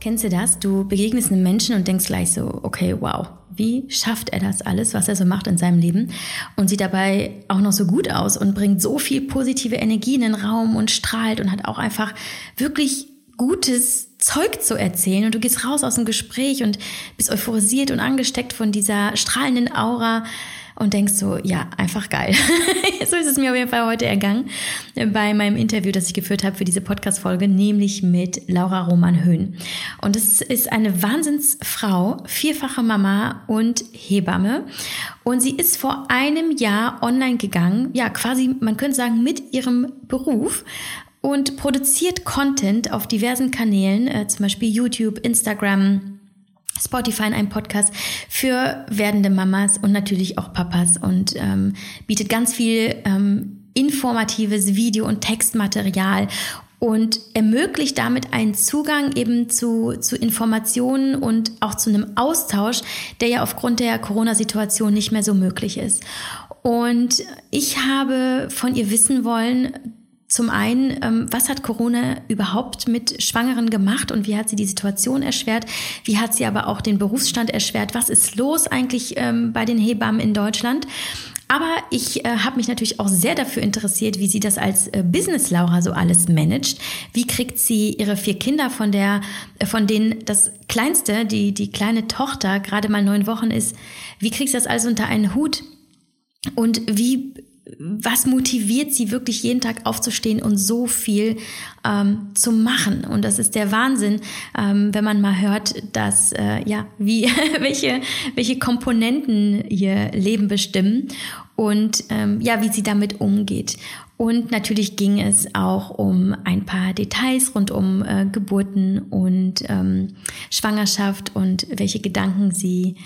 Kennst du das? Du begegnest einem Menschen und denkst gleich so, okay, wow, wie schafft er das alles, was er so macht in seinem Leben? Und sieht dabei auch noch so gut aus und bringt so viel positive Energie in den Raum und strahlt und hat auch einfach wirklich gutes Zeug zu erzählen. Und du gehst raus aus dem Gespräch und bist euphorisiert und angesteckt von dieser strahlenden Aura und denkst so, ja, einfach geil. so ist es mir auf jeden Fall heute ergangen bei meinem Interview, das ich geführt habe für diese Podcast-Folge, nämlich mit Laura Roman Höhn. Und es ist eine Wahnsinnsfrau, vierfache Mama und Hebamme. Und sie ist vor einem Jahr online gegangen, ja, quasi, man könnte sagen, mit ihrem Beruf und produziert Content auf diversen Kanälen, äh, zum Beispiel YouTube, Instagram, Spotify in einem Podcast für werdende Mamas und natürlich auch Papas und ähm, bietet ganz viel ähm, informatives Video- und Textmaterial und ermöglicht damit einen Zugang eben zu, zu Informationen und auch zu einem Austausch, der ja aufgrund der Corona-Situation nicht mehr so möglich ist. Und ich habe von ihr wissen wollen, zum einen, ähm, was hat Corona überhaupt mit Schwangeren gemacht und wie hat sie die Situation erschwert? Wie hat sie aber auch den Berufsstand erschwert? Was ist los eigentlich ähm, bei den Hebammen in Deutschland? Aber ich äh, habe mich natürlich auch sehr dafür interessiert, wie sie das als äh, Business Laura so alles managt. Wie kriegt sie ihre vier Kinder von der, äh, von denen das kleinste, die die kleine Tochter gerade mal neun Wochen ist. Wie kriegt sie das alles unter einen Hut? Und wie was motiviert sie wirklich jeden Tag aufzustehen und so viel ähm, zu machen? Und das ist der Wahnsinn, ähm, wenn man mal hört, dass äh, ja wie welche welche Komponenten ihr Leben bestimmen und ähm, ja wie sie damit umgeht. Und natürlich ging es auch um ein paar Details rund um äh, Geburten und ähm, Schwangerschaft und welche Gedanken sie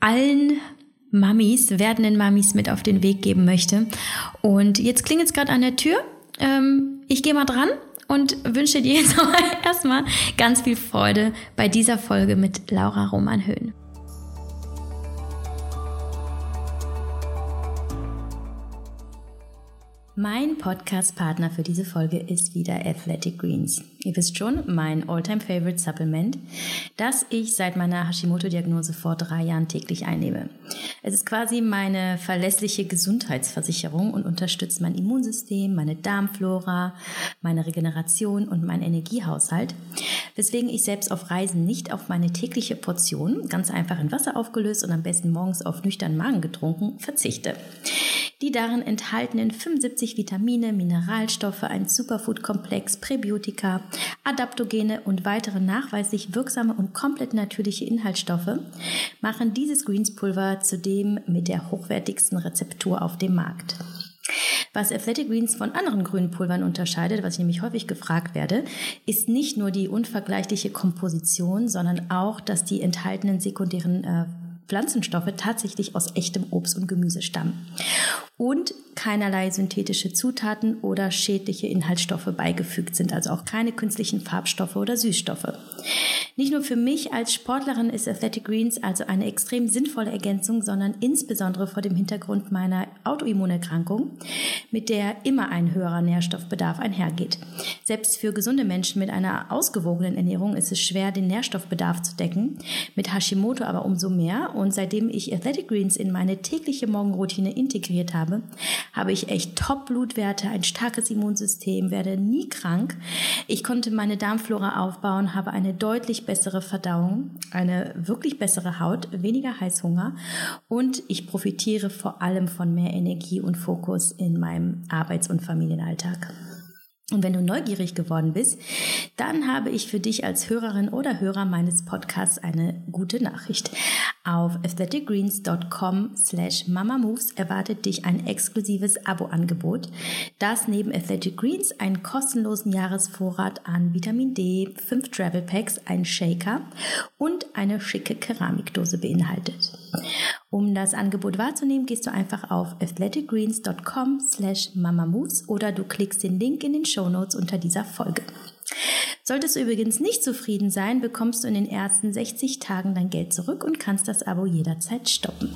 allen Mamis, werdenden Mamis mit auf den Weg geben möchte. Und jetzt klingt es gerade an der Tür. Ähm, ich gehe mal dran und wünsche dir jetzt erstmal ganz viel Freude bei dieser Folge mit Laura Roman Höhn. Mein Podcast-Partner für diese Folge ist wieder Athletic Greens. Ihr wisst schon, mein all-time favorite Supplement, das ich seit meiner Hashimoto-Diagnose vor drei Jahren täglich einnehme. Es ist quasi meine verlässliche Gesundheitsversicherung und unterstützt mein Immunsystem, meine Darmflora, meine Regeneration und meinen Energiehaushalt, weswegen ich selbst auf Reisen nicht auf meine tägliche Portion, ganz einfach in Wasser aufgelöst und am besten morgens auf nüchternen Magen getrunken, verzichte. Die darin enthaltenen 75 Vitamine, Mineralstoffe, ein Superfood-Komplex, Präbiotika, Adaptogene und weitere nachweislich wirksame und komplett natürliche Inhaltsstoffe machen dieses Greens-Pulver zudem mit der hochwertigsten Rezeptur auf dem Markt. Was Athletic Greens von anderen grünen Pulvern unterscheidet, was ich nämlich häufig gefragt werde, ist nicht nur die unvergleichliche Komposition, sondern auch, dass die enthaltenen sekundären äh, Pflanzenstoffe tatsächlich aus echtem Obst und Gemüse stammen und keinerlei synthetische Zutaten oder schädliche Inhaltsstoffe beigefügt sind, also auch keine künstlichen Farbstoffe oder Süßstoffe. Nicht nur für mich als Sportlerin ist Athletic Greens also eine extrem sinnvolle Ergänzung, sondern insbesondere vor dem Hintergrund meiner Autoimmunerkrankung, mit der immer ein höherer Nährstoffbedarf einhergeht. Selbst für gesunde Menschen mit einer ausgewogenen Ernährung ist es schwer, den Nährstoffbedarf zu decken, mit Hashimoto aber umso mehr. Und seitdem ich Athletic Greens in meine tägliche Morgenroutine integriert habe, habe ich echt Top-Blutwerte, ein starkes Immunsystem, werde nie krank. Ich konnte meine Darmflora aufbauen, habe eine deutlich bessere Verdauung, eine wirklich bessere Haut, weniger Heißhunger und ich profitiere vor allem von mehr Energie und Fokus in meinem Arbeits- und Familienalltag. Und wenn du neugierig geworden bist, dann habe ich für dich als Hörerin oder Hörer meines Podcasts eine gute Nachricht. Auf athleticgreens.com slash mamamoves erwartet dich ein exklusives Abo-Angebot, das neben Athletic Greens einen kostenlosen Jahresvorrat an Vitamin D, fünf Travel Packs, einen Shaker und eine schicke Keramikdose beinhaltet. Um das Angebot wahrzunehmen, gehst du einfach auf athleticgreens.com slash mamamoves oder du klickst den Link in den Show Notes unter dieser Folge. Solltest du übrigens nicht zufrieden sein, bekommst du in den ersten 60 Tagen dein Geld zurück und kannst das Abo jederzeit stoppen.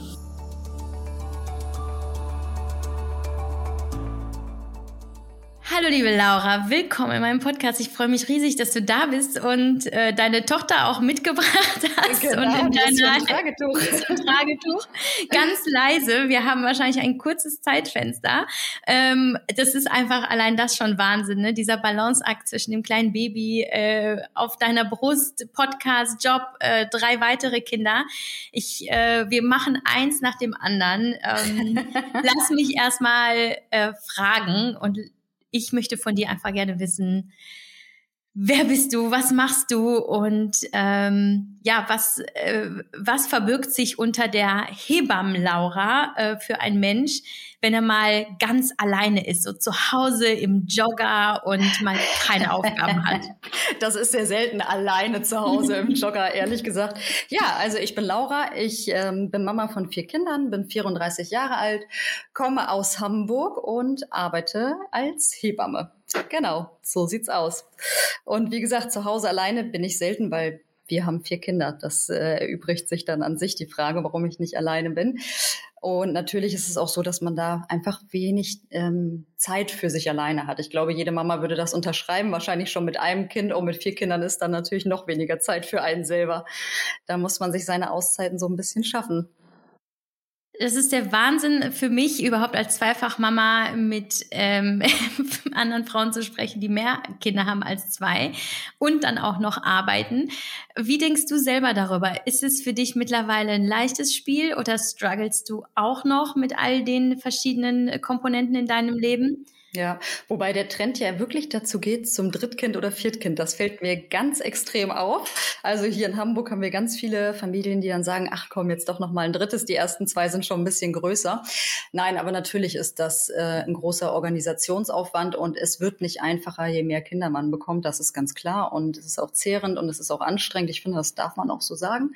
Hallo liebe Laura, willkommen in meinem Podcast. Ich freue mich riesig, dass du da bist und äh, deine Tochter auch mitgebracht hast genau, und in deiner Tragetuch. Tragetuch. Ganz leise. Wir haben wahrscheinlich ein kurzes Zeitfenster. Ähm, das ist einfach allein das schon Wahnsinn, ne? Dieser Balanceakt zwischen dem kleinen Baby äh, auf deiner Brust, Podcast, Job, äh, drei weitere Kinder. Ich, äh, wir machen eins nach dem anderen. Ähm, lass mich erstmal äh, fragen und ich möchte von dir einfach gerne wissen, wer bist du, was machst du und ähm, ja, was, äh, was verbirgt sich unter der Hebammen Laura äh, für ein Mensch, wenn er mal ganz alleine ist, so zu Hause im Jogger und mal keine Aufgaben hat. Das ist sehr selten alleine zu Hause im Jogger, ehrlich gesagt. Ja, also ich bin Laura, ich ähm, bin Mama von vier Kindern, bin 34 Jahre alt, komme aus Hamburg und arbeite als Hebamme. Genau, so sieht's aus. Und wie gesagt, zu Hause alleine bin ich selten, weil wir haben vier Kinder. Das äh, erübrigt sich dann an sich die Frage, warum ich nicht alleine bin. Und natürlich ist es auch so, dass man da einfach wenig ähm, Zeit für sich alleine hat. Ich glaube, jede Mama würde das unterschreiben, wahrscheinlich schon mit einem Kind. Und mit vier Kindern ist dann natürlich noch weniger Zeit für einen selber. Da muss man sich seine Auszeiten so ein bisschen schaffen. Das ist der Wahnsinn für mich, überhaupt als Zweifachmama mit ähm, anderen Frauen zu sprechen, die mehr Kinder haben als zwei und dann auch noch arbeiten. Wie denkst du selber darüber? Ist es für dich mittlerweile ein leichtes Spiel oder strugglest du auch noch mit all den verschiedenen Komponenten in deinem Leben? Ja, wobei der Trend ja wirklich dazu geht zum Drittkind oder Viertkind. Das fällt mir ganz extrem auf. Also hier in Hamburg haben wir ganz viele Familien, die dann sagen, ach komm, jetzt doch noch mal ein drittes. Die ersten zwei sind schon ein bisschen größer. Nein, aber natürlich ist das äh, ein großer Organisationsaufwand und es wird nicht einfacher, je mehr Kinder man bekommt. Das ist ganz klar und es ist auch zehrend und es ist auch anstrengend. Ich finde, das darf man auch so sagen.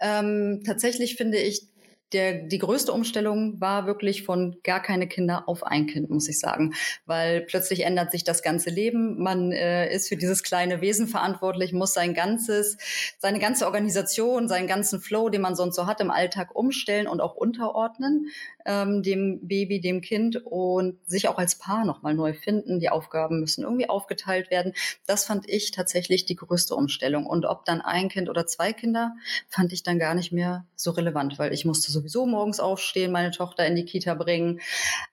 Ähm, tatsächlich finde ich, der, die größte Umstellung war wirklich von gar keine Kinder auf ein Kind, muss ich sagen. Weil plötzlich ändert sich das ganze Leben. Man äh, ist für dieses kleine Wesen verantwortlich, muss sein ganzes, seine ganze Organisation, seinen ganzen Flow, den man sonst so hat im Alltag umstellen und auch unterordnen ähm, dem Baby, dem Kind und sich auch als Paar nochmal neu finden. Die Aufgaben müssen irgendwie aufgeteilt werden. Das fand ich tatsächlich die größte Umstellung. Und ob dann ein Kind oder zwei Kinder, fand ich dann gar nicht mehr so relevant, weil ich musste sowieso morgens aufstehen, meine Tochter in die Kita bringen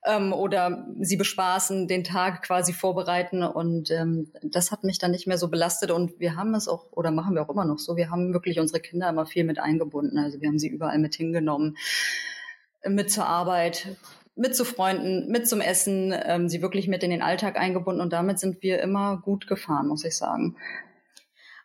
ähm, oder sie bespaßen, den Tag quasi vorbereiten. Und ähm, das hat mich dann nicht mehr so belastet. Und wir haben es auch, oder machen wir auch immer noch so, wir haben wirklich unsere Kinder immer viel mit eingebunden. Also wir haben sie überall mit hingenommen mit zur Arbeit, mit zu Freunden, mit zum Essen, ähm, sie wirklich mit in den Alltag eingebunden und damit sind wir immer gut gefahren, muss ich sagen.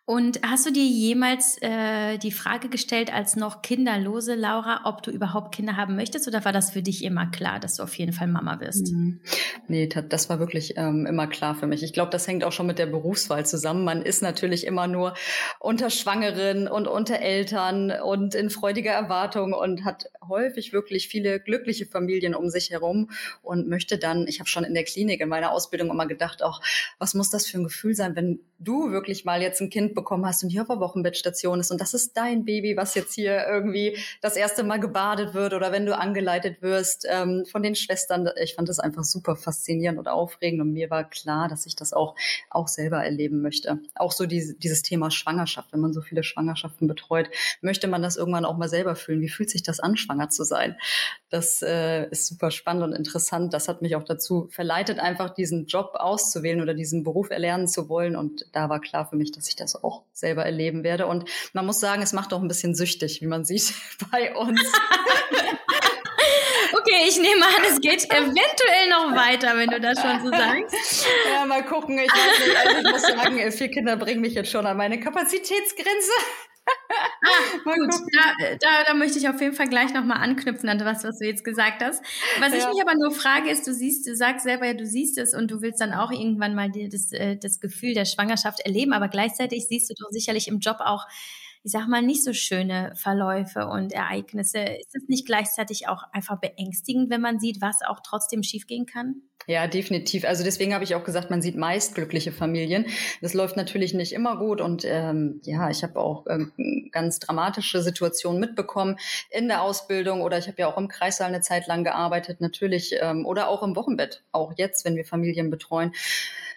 Und hast du dir jemals äh, die Frage gestellt, als noch kinderlose Laura, ob du überhaupt Kinder haben möchtest oder war das für dich immer klar, dass du auf jeden Fall Mama wirst? Mhm. Nee, das war wirklich ähm, immer klar für mich. Ich glaube, das hängt auch schon mit der Berufswahl zusammen. Man ist natürlich immer nur unter Schwangeren und unter Eltern und in freudiger Erwartung und hat häufig wirklich viele glückliche Familien um sich herum und möchte dann, ich habe schon in der Klinik in meiner Ausbildung immer gedacht, auch, was muss das für ein Gefühl sein, wenn du wirklich mal jetzt ein Kind bekommen hast und hier auf der Wochenbettstation ist und das ist dein Baby, was jetzt hier irgendwie das erste Mal gebadet wird oder wenn du angeleitet wirst ähm, von den Schwestern. Ich fand das einfach super faszinierend und aufregend und mir war klar, dass ich das auch, auch selber erleben möchte. Auch so diese, dieses Thema Schwangerschaft, wenn man so viele Schwangerschaften betreut, möchte man das irgendwann auch mal selber fühlen. Wie fühlt sich das an, schwanger zu sein? Das äh, ist super spannend und interessant. Das hat mich auch dazu verleitet, einfach diesen Job auszuwählen oder diesen Beruf erlernen zu wollen. Und da war klar für mich, dass ich das auch selber erleben werde. Und man muss sagen, es macht auch ein bisschen süchtig, wie man sieht bei uns. Okay, ich nehme an, es geht eventuell noch weiter, wenn du das schon so sagst. Ja, mal gucken. Ich nicht. Also ich muss sagen, vier Kinder bringen mich jetzt schon an meine Kapazitätsgrenze. Ah, gut, da, da, da, möchte ich auf jeden Fall gleich nochmal anknüpfen an was, was du jetzt gesagt hast. Was ja. ich mich aber nur frage, ist, du siehst, du sagst selber ja, du siehst es und du willst dann auch irgendwann mal dir das, äh, das Gefühl der Schwangerschaft erleben, aber gleichzeitig siehst du doch sicherlich im Job auch ich sag mal, nicht so schöne Verläufe und Ereignisse. Ist es nicht gleichzeitig auch einfach beängstigend, wenn man sieht, was auch trotzdem schiefgehen kann? Ja, definitiv. Also deswegen habe ich auch gesagt, man sieht meist glückliche Familien. Das läuft natürlich nicht immer gut und ähm, ja, ich habe auch ähm, ganz dramatische Situationen mitbekommen in der Ausbildung oder ich habe ja auch im Kreissaal eine Zeit lang gearbeitet, natürlich ähm, oder auch im Wochenbett, auch jetzt, wenn wir Familien betreuen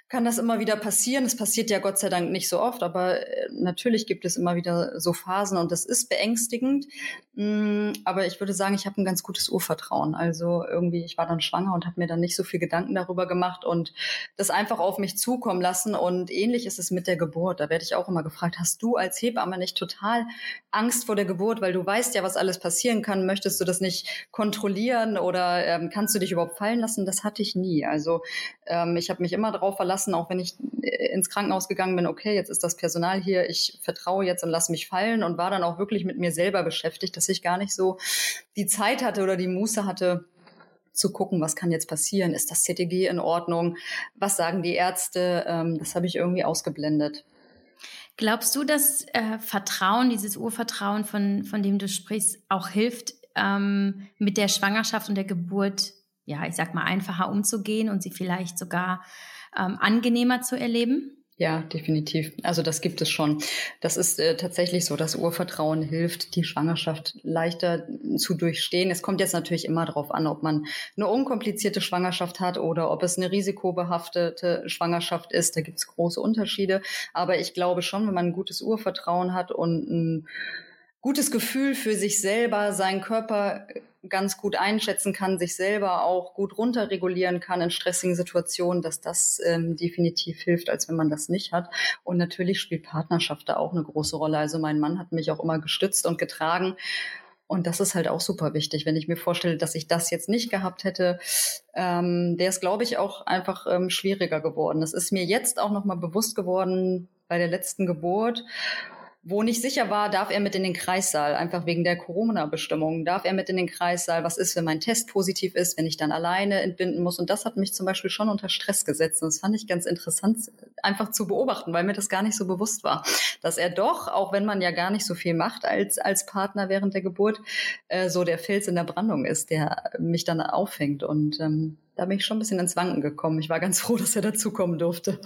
kann das immer wieder passieren. Es passiert ja Gott sei Dank nicht so oft, aber äh, natürlich gibt es immer wieder so Phasen und das ist beängstigend. Mm, aber ich würde sagen, ich habe ein ganz gutes Urvertrauen. Also irgendwie, ich war dann schwanger und habe mir dann nicht so viel Gedanken darüber gemacht und das einfach auf mich zukommen lassen. Und ähnlich ist es mit der Geburt. Da werde ich auch immer gefragt, hast du als Hebamme nicht total Angst vor der Geburt, weil du weißt ja, was alles passieren kann? Möchtest du das nicht kontrollieren oder ähm, kannst du dich überhaupt fallen lassen? Das hatte ich nie. Also ähm, ich habe mich immer darauf verlassen, lassen, auch wenn ich äh, ins Krankenhaus gegangen bin, okay, jetzt ist das Personal hier, ich vertraue jetzt und lasse mich fallen und war dann auch wirklich mit mir selber beschäftigt, dass ich gar nicht so die Zeit hatte oder die Muße hatte, zu gucken, was kann jetzt passieren, ist das CTG in Ordnung, was sagen die Ärzte, ähm, das habe ich irgendwie ausgeblendet. Glaubst du, dass äh, Vertrauen, dieses Urvertrauen, von, von dem du sprichst, auch hilft, ähm, mit der Schwangerschaft und der Geburt, ja, ich sag mal, einfacher umzugehen und sie vielleicht sogar ähm, angenehmer zu erleben? Ja, definitiv. Also das gibt es schon. Das ist äh, tatsächlich so, dass Urvertrauen hilft, die Schwangerschaft leichter zu durchstehen. Es kommt jetzt natürlich immer darauf an, ob man eine unkomplizierte Schwangerschaft hat oder ob es eine risikobehaftete Schwangerschaft ist. Da gibt es große Unterschiede. Aber ich glaube schon, wenn man ein gutes Urvertrauen hat und ein gutes Gefühl für sich selber, seinen Körper ganz gut einschätzen kann, sich selber auch gut runterregulieren kann in stressigen Situationen, dass das ähm, definitiv hilft, als wenn man das nicht hat. Und natürlich spielt Partnerschaft da auch eine große Rolle. Also mein Mann hat mich auch immer gestützt und getragen. Und das ist halt auch super wichtig. Wenn ich mir vorstelle, dass ich das jetzt nicht gehabt hätte, ähm, der ist, glaube ich, auch einfach ähm, schwieriger geworden. Das ist mir jetzt auch nochmal bewusst geworden bei der letzten Geburt wo nicht sicher war, darf er mit in den Kreissaal, einfach wegen der Corona-Bestimmungen, darf er mit in den Kreissaal, was ist, wenn mein Test positiv ist, wenn ich dann alleine entbinden muss. Und das hat mich zum Beispiel schon unter Stress gesetzt. Und das fand ich ganz interessant, einfach zu beobachten, weil mir das gar nicht so bewusst war, dass er doch, auch wenn man ja gar nicht so viel macht als, als Partner während der Geburt, äh, so der Fels in der Brandung ist, der mich dann auffängt. Und ähm, da bin ich schon ein bisschen ins Wanken gekommen. Ich war ganz froh, dass er dazukommen durfte.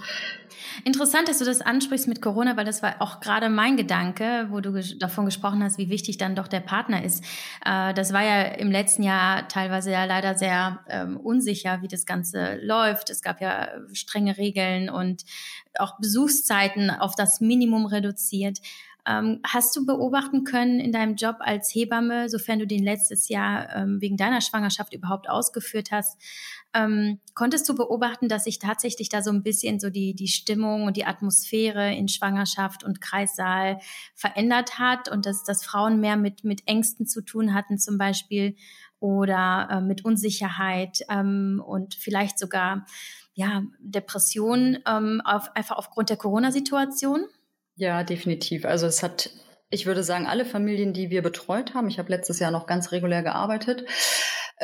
Interessant, dass du das ansprichst mit Corona, weil das war auch gerade mein Gedanke, wo du ges davon gesprochen hast, wie wichtig dann doch der Partner ist. Äh, das war ja im letzten Jahr teilweise ja leider sehr ähm, unsicher, wie das Ganze läuft. Es gab ja strenge Regeln und auch Besuchszeiten auf das Minimum reduziert. Ähm, hast du beobachten können in deinem Job als Hebamme, sofern du den letztes Jahr ähm, wegen deiner Schwangerschaft überhaupt ausgeführt hast, ähm, konntest du beobachten, dass sich tatsächlich da so ein bisschen so die, die Stimmung und die Atmosphäre in Schwangerschaft und Kreissaal verändert hat und dass, dass Frauen mehr mit, mit Ängsten zu tun hatten zum Beispiel oder äh, mit Unsicherheit ähm, und vielleicht sogar ja, Depressionen ähm, auf, einfach aufgrund der Corona-Situation? Ja, definitiv. Also es hat, ich würde sagen, alle Familien, die wir betreut haben, ich habe letztes Jahr noch ganz regulär gearbeitet,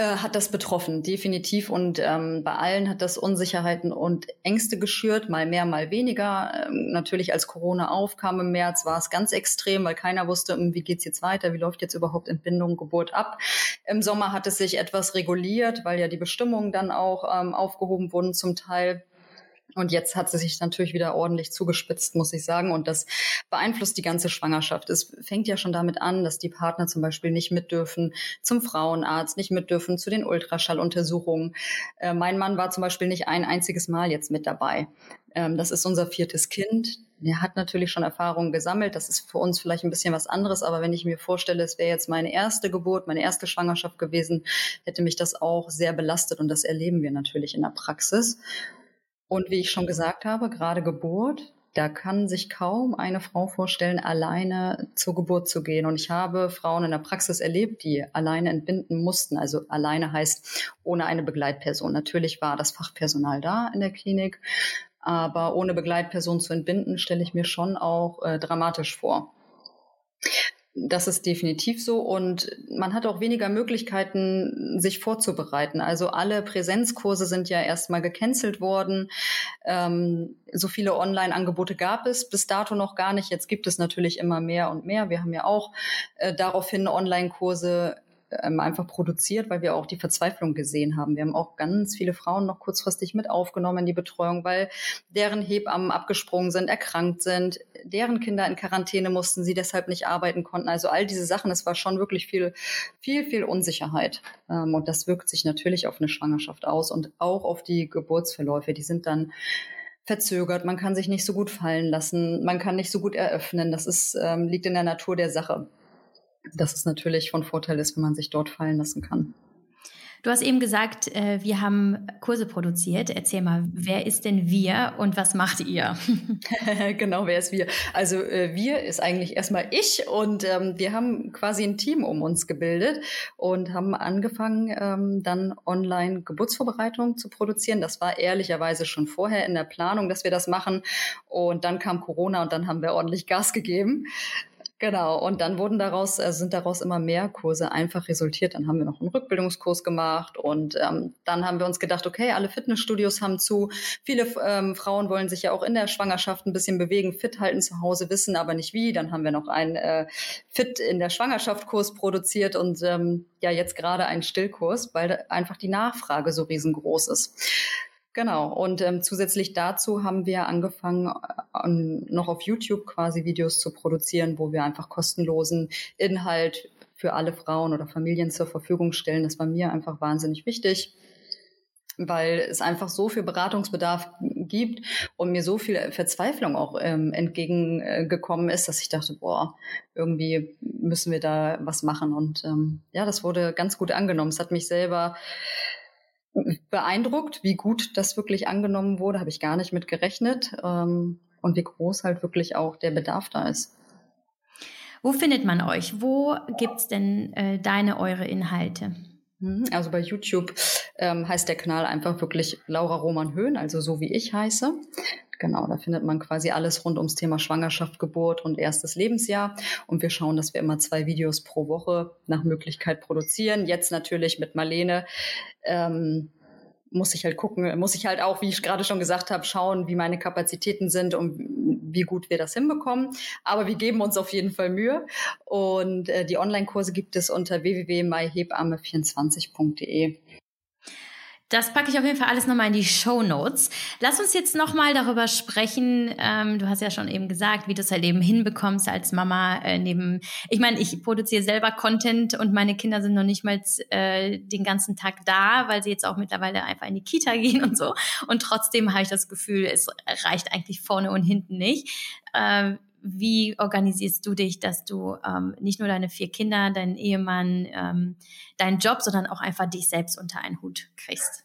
hat das betroffen, definitiv. Und ähm, bei allen hat das Unsicherheiten und Ängste geschürt, mal mehr, mal weniger. Ähm, natürlich, als Corona aufkam im März, war es ganz extrem, weil keiner wusste, hm, wie geht's jetzt weiter, wie läuft jetzt überhaupt Entbindung, Geburt ab. Im Sommer hat es sich etwas reguliert, weil ja die Bestimmungen dann auch ähm, aufgehoben wurden zum Teil. Und jetzt hat sie sich natürlich wieder ordentlich zugespitzt, muss ich sagen. Und das beeinflusst die ganze Schwangerschaft. Es fängt ja schon damit an, dass die Partner zum Beispiel nicht mit dürfen zum Frauenarzt, nicht mit dürfen zu den Ultraschalluntersuchungen. Äh, mein Mann war zum Beispiel nicht ein einziges Mal jetzt mit dabei. Ähm, das ist unser viertes Kind. Er hat natürlich schon Erfahrungen gesammelt. Das ist für uns vielleicht ein bisschen was anderes. Aber wenn ich mir vorstelle, es wäre jetzt meine erste Geburt, meine erste Schwangerschaft gewesen, hätte mich das auch sehr belastet. Und das erleben wir natürlich in der Praxis. Und wie ich schon gesagt habe, gerade Geburt, da kann sich kaum eine Frau vorstellen, alleine zur Geburt zu gehen. Und ich habe Frauen in der Praxis erlebt, die alleine entbinden mussten. Also alleine heißt ohne eine Begleitperson. Natürlich war das Fachpersonal da in der Klinik, aber ohne Begleitperson zu entbinden, stelle ich mir schon auch äh, dramatisch vor. Das ist definitiv so und man hat auch weniger Möglichkeiten, sich vorzubereiten. Also alle Präsenzkurse sind ja erstmal gecancelt worden. Ähm, so viele Online-Angebote gab es bis dato noch gar nicht. Jetzt gibt es natürlich immer mehr und mehr. Wir haben ja auch äh, daraufhin Online-Kurse ähm, einfach produziert, weil wir auch die Verzweiflung gesehen haben. Wir haben auch ganz viele Frauen noch kurzfristig mit aufgenommen in die Betreuung, weil deren Hebammen abgesprungen sind, erkrankt sind, deren Kinder in Quarantäne mussten, sie deshalb nicht arbeiten konnten. Also all diese Sachen, es war schon wirklich viel, viel, viel Unsicherheit. Ähm, und das wirkt sich natürlich auf eine Schwangerschaft aus und auch auf die Geburtsverläufe. Die sind dann verzögert, man kann sich nicht so gut fallen lassen, man kann nicht so gut eröffnen. Das ist, ähm, liegt in der Natur der Sache dass es natürlich von Vorteil ist, wenn man sich dort fallen lassen kann. Du hast eben gesagt, äh, wir haben Kurse produziert. Erzähl mal, wer ist denn wir und was macht ihr? genau, wer ist wir? Also äh, wir ist eigentlich erstmal ich und ähm, wir haben quasi ein Team um uns gebildet und haben angefangen, ähm, dann online Geburtsvorbereitung zu produzieren. Das war ehrlicherweise schon vorher in der Planung, dass wir das machen. Und dann kam Corona und dann haben wir ordentlich Gas gegeben. Genau, und dann wurden daraus, äh, sind daraus immer mehr Kurse einfach resultiert. Dann haben wir noch einen Rückbildungskurs gemacht und ähm, dann haben wir uns gedacht, okay, alle Fitnessstudios haben zu. Viele ähm, Frauen wollen sich ja auch in der Schwangerschaft ein bisschen bewegen, fit halten zu Hause, wissen aber nicht wie. Dann haben wir noch einen äh, Fit in der Schwangerschaft Kurs produziert und ähm, ja jetzt gerade einen Stillkurs, weil einfach die Nachfrage so riesengroß ist. Genau. Und ähm, zusätzlich dazu haben wir angefangen, äh, noch auf YouTube quasi Videos zu produzieren, wo wir einfach kostenlosen Inhalt für alle Frauen oder Familien zur Verfügung stellen. Das war mir einfach wahnsinnig wichtig weil es einfach so viel Beratungsbedarf gibt und mir so viel Verzweiflung auch ähm, entgegengekommen ist, dass ich dachte, boah, irgendwie müssen wir da was machen. Und ähm, ja, das wurde ganz gut angenommen. Es hat mich selber beeindruckt, wie gut das wirklich angenommen wurde, habe ich gar nicht mit gerechnet ähm, und wie groß halt wirklich auch der Bedarf da ist. Wo findet man euch? Wo gibt's denn äh, deine, eure Inhalte? Mhm, also bei YouTube ähm, heißt der Kanal einfach wirklich Laura Roman Höhn, also so wie ich heiße. Genau, da findet man quasi alles rund ums Thema Schwangerschaft, Geburt und erstes Lebensjahr. Und wir schauen, dass wir immer zwei Videos pro Woche nach Möglichkeit produzieren. Jetzt natürlich mit Marlene. Ähm, muss ich halt gucken, muss ich halt auch, wie ich gerade schon gesagt habe, schauen, wie meine Kapazitäten sind und wie gut wir das hinbekommen. Aber wir geben uns auf jeden Fall Mühe. Und äh, die Online-Kurse gibt es unter www.myhebamme24.de. Das packe ich auf jeden Fall alles nochmal in die Show Notes. Lass uns jetzt nochmal darüber sprechen. Ähm, du hast ja schon eben gesagt, wie du es halt eben hinbekommst als Mama äh, neben. Ich meine, ich produziere selber Content und meine Kinder sind noch nicht mal äh, den ganzen Tag da, weil sie jetzt auch mittlerweile einfach in die Kita gehen und so. Und trotzdem habe ich das Gefühl, es reicht eigentlich vorne und hinten nicht. Äh, wie organisierst du dich, dass du ähm, nicht nur deine vier Kinder, deinen Ehemann, ähm, deinen Job, sondern auch einfach dich selbst unter einen Hut kriegst?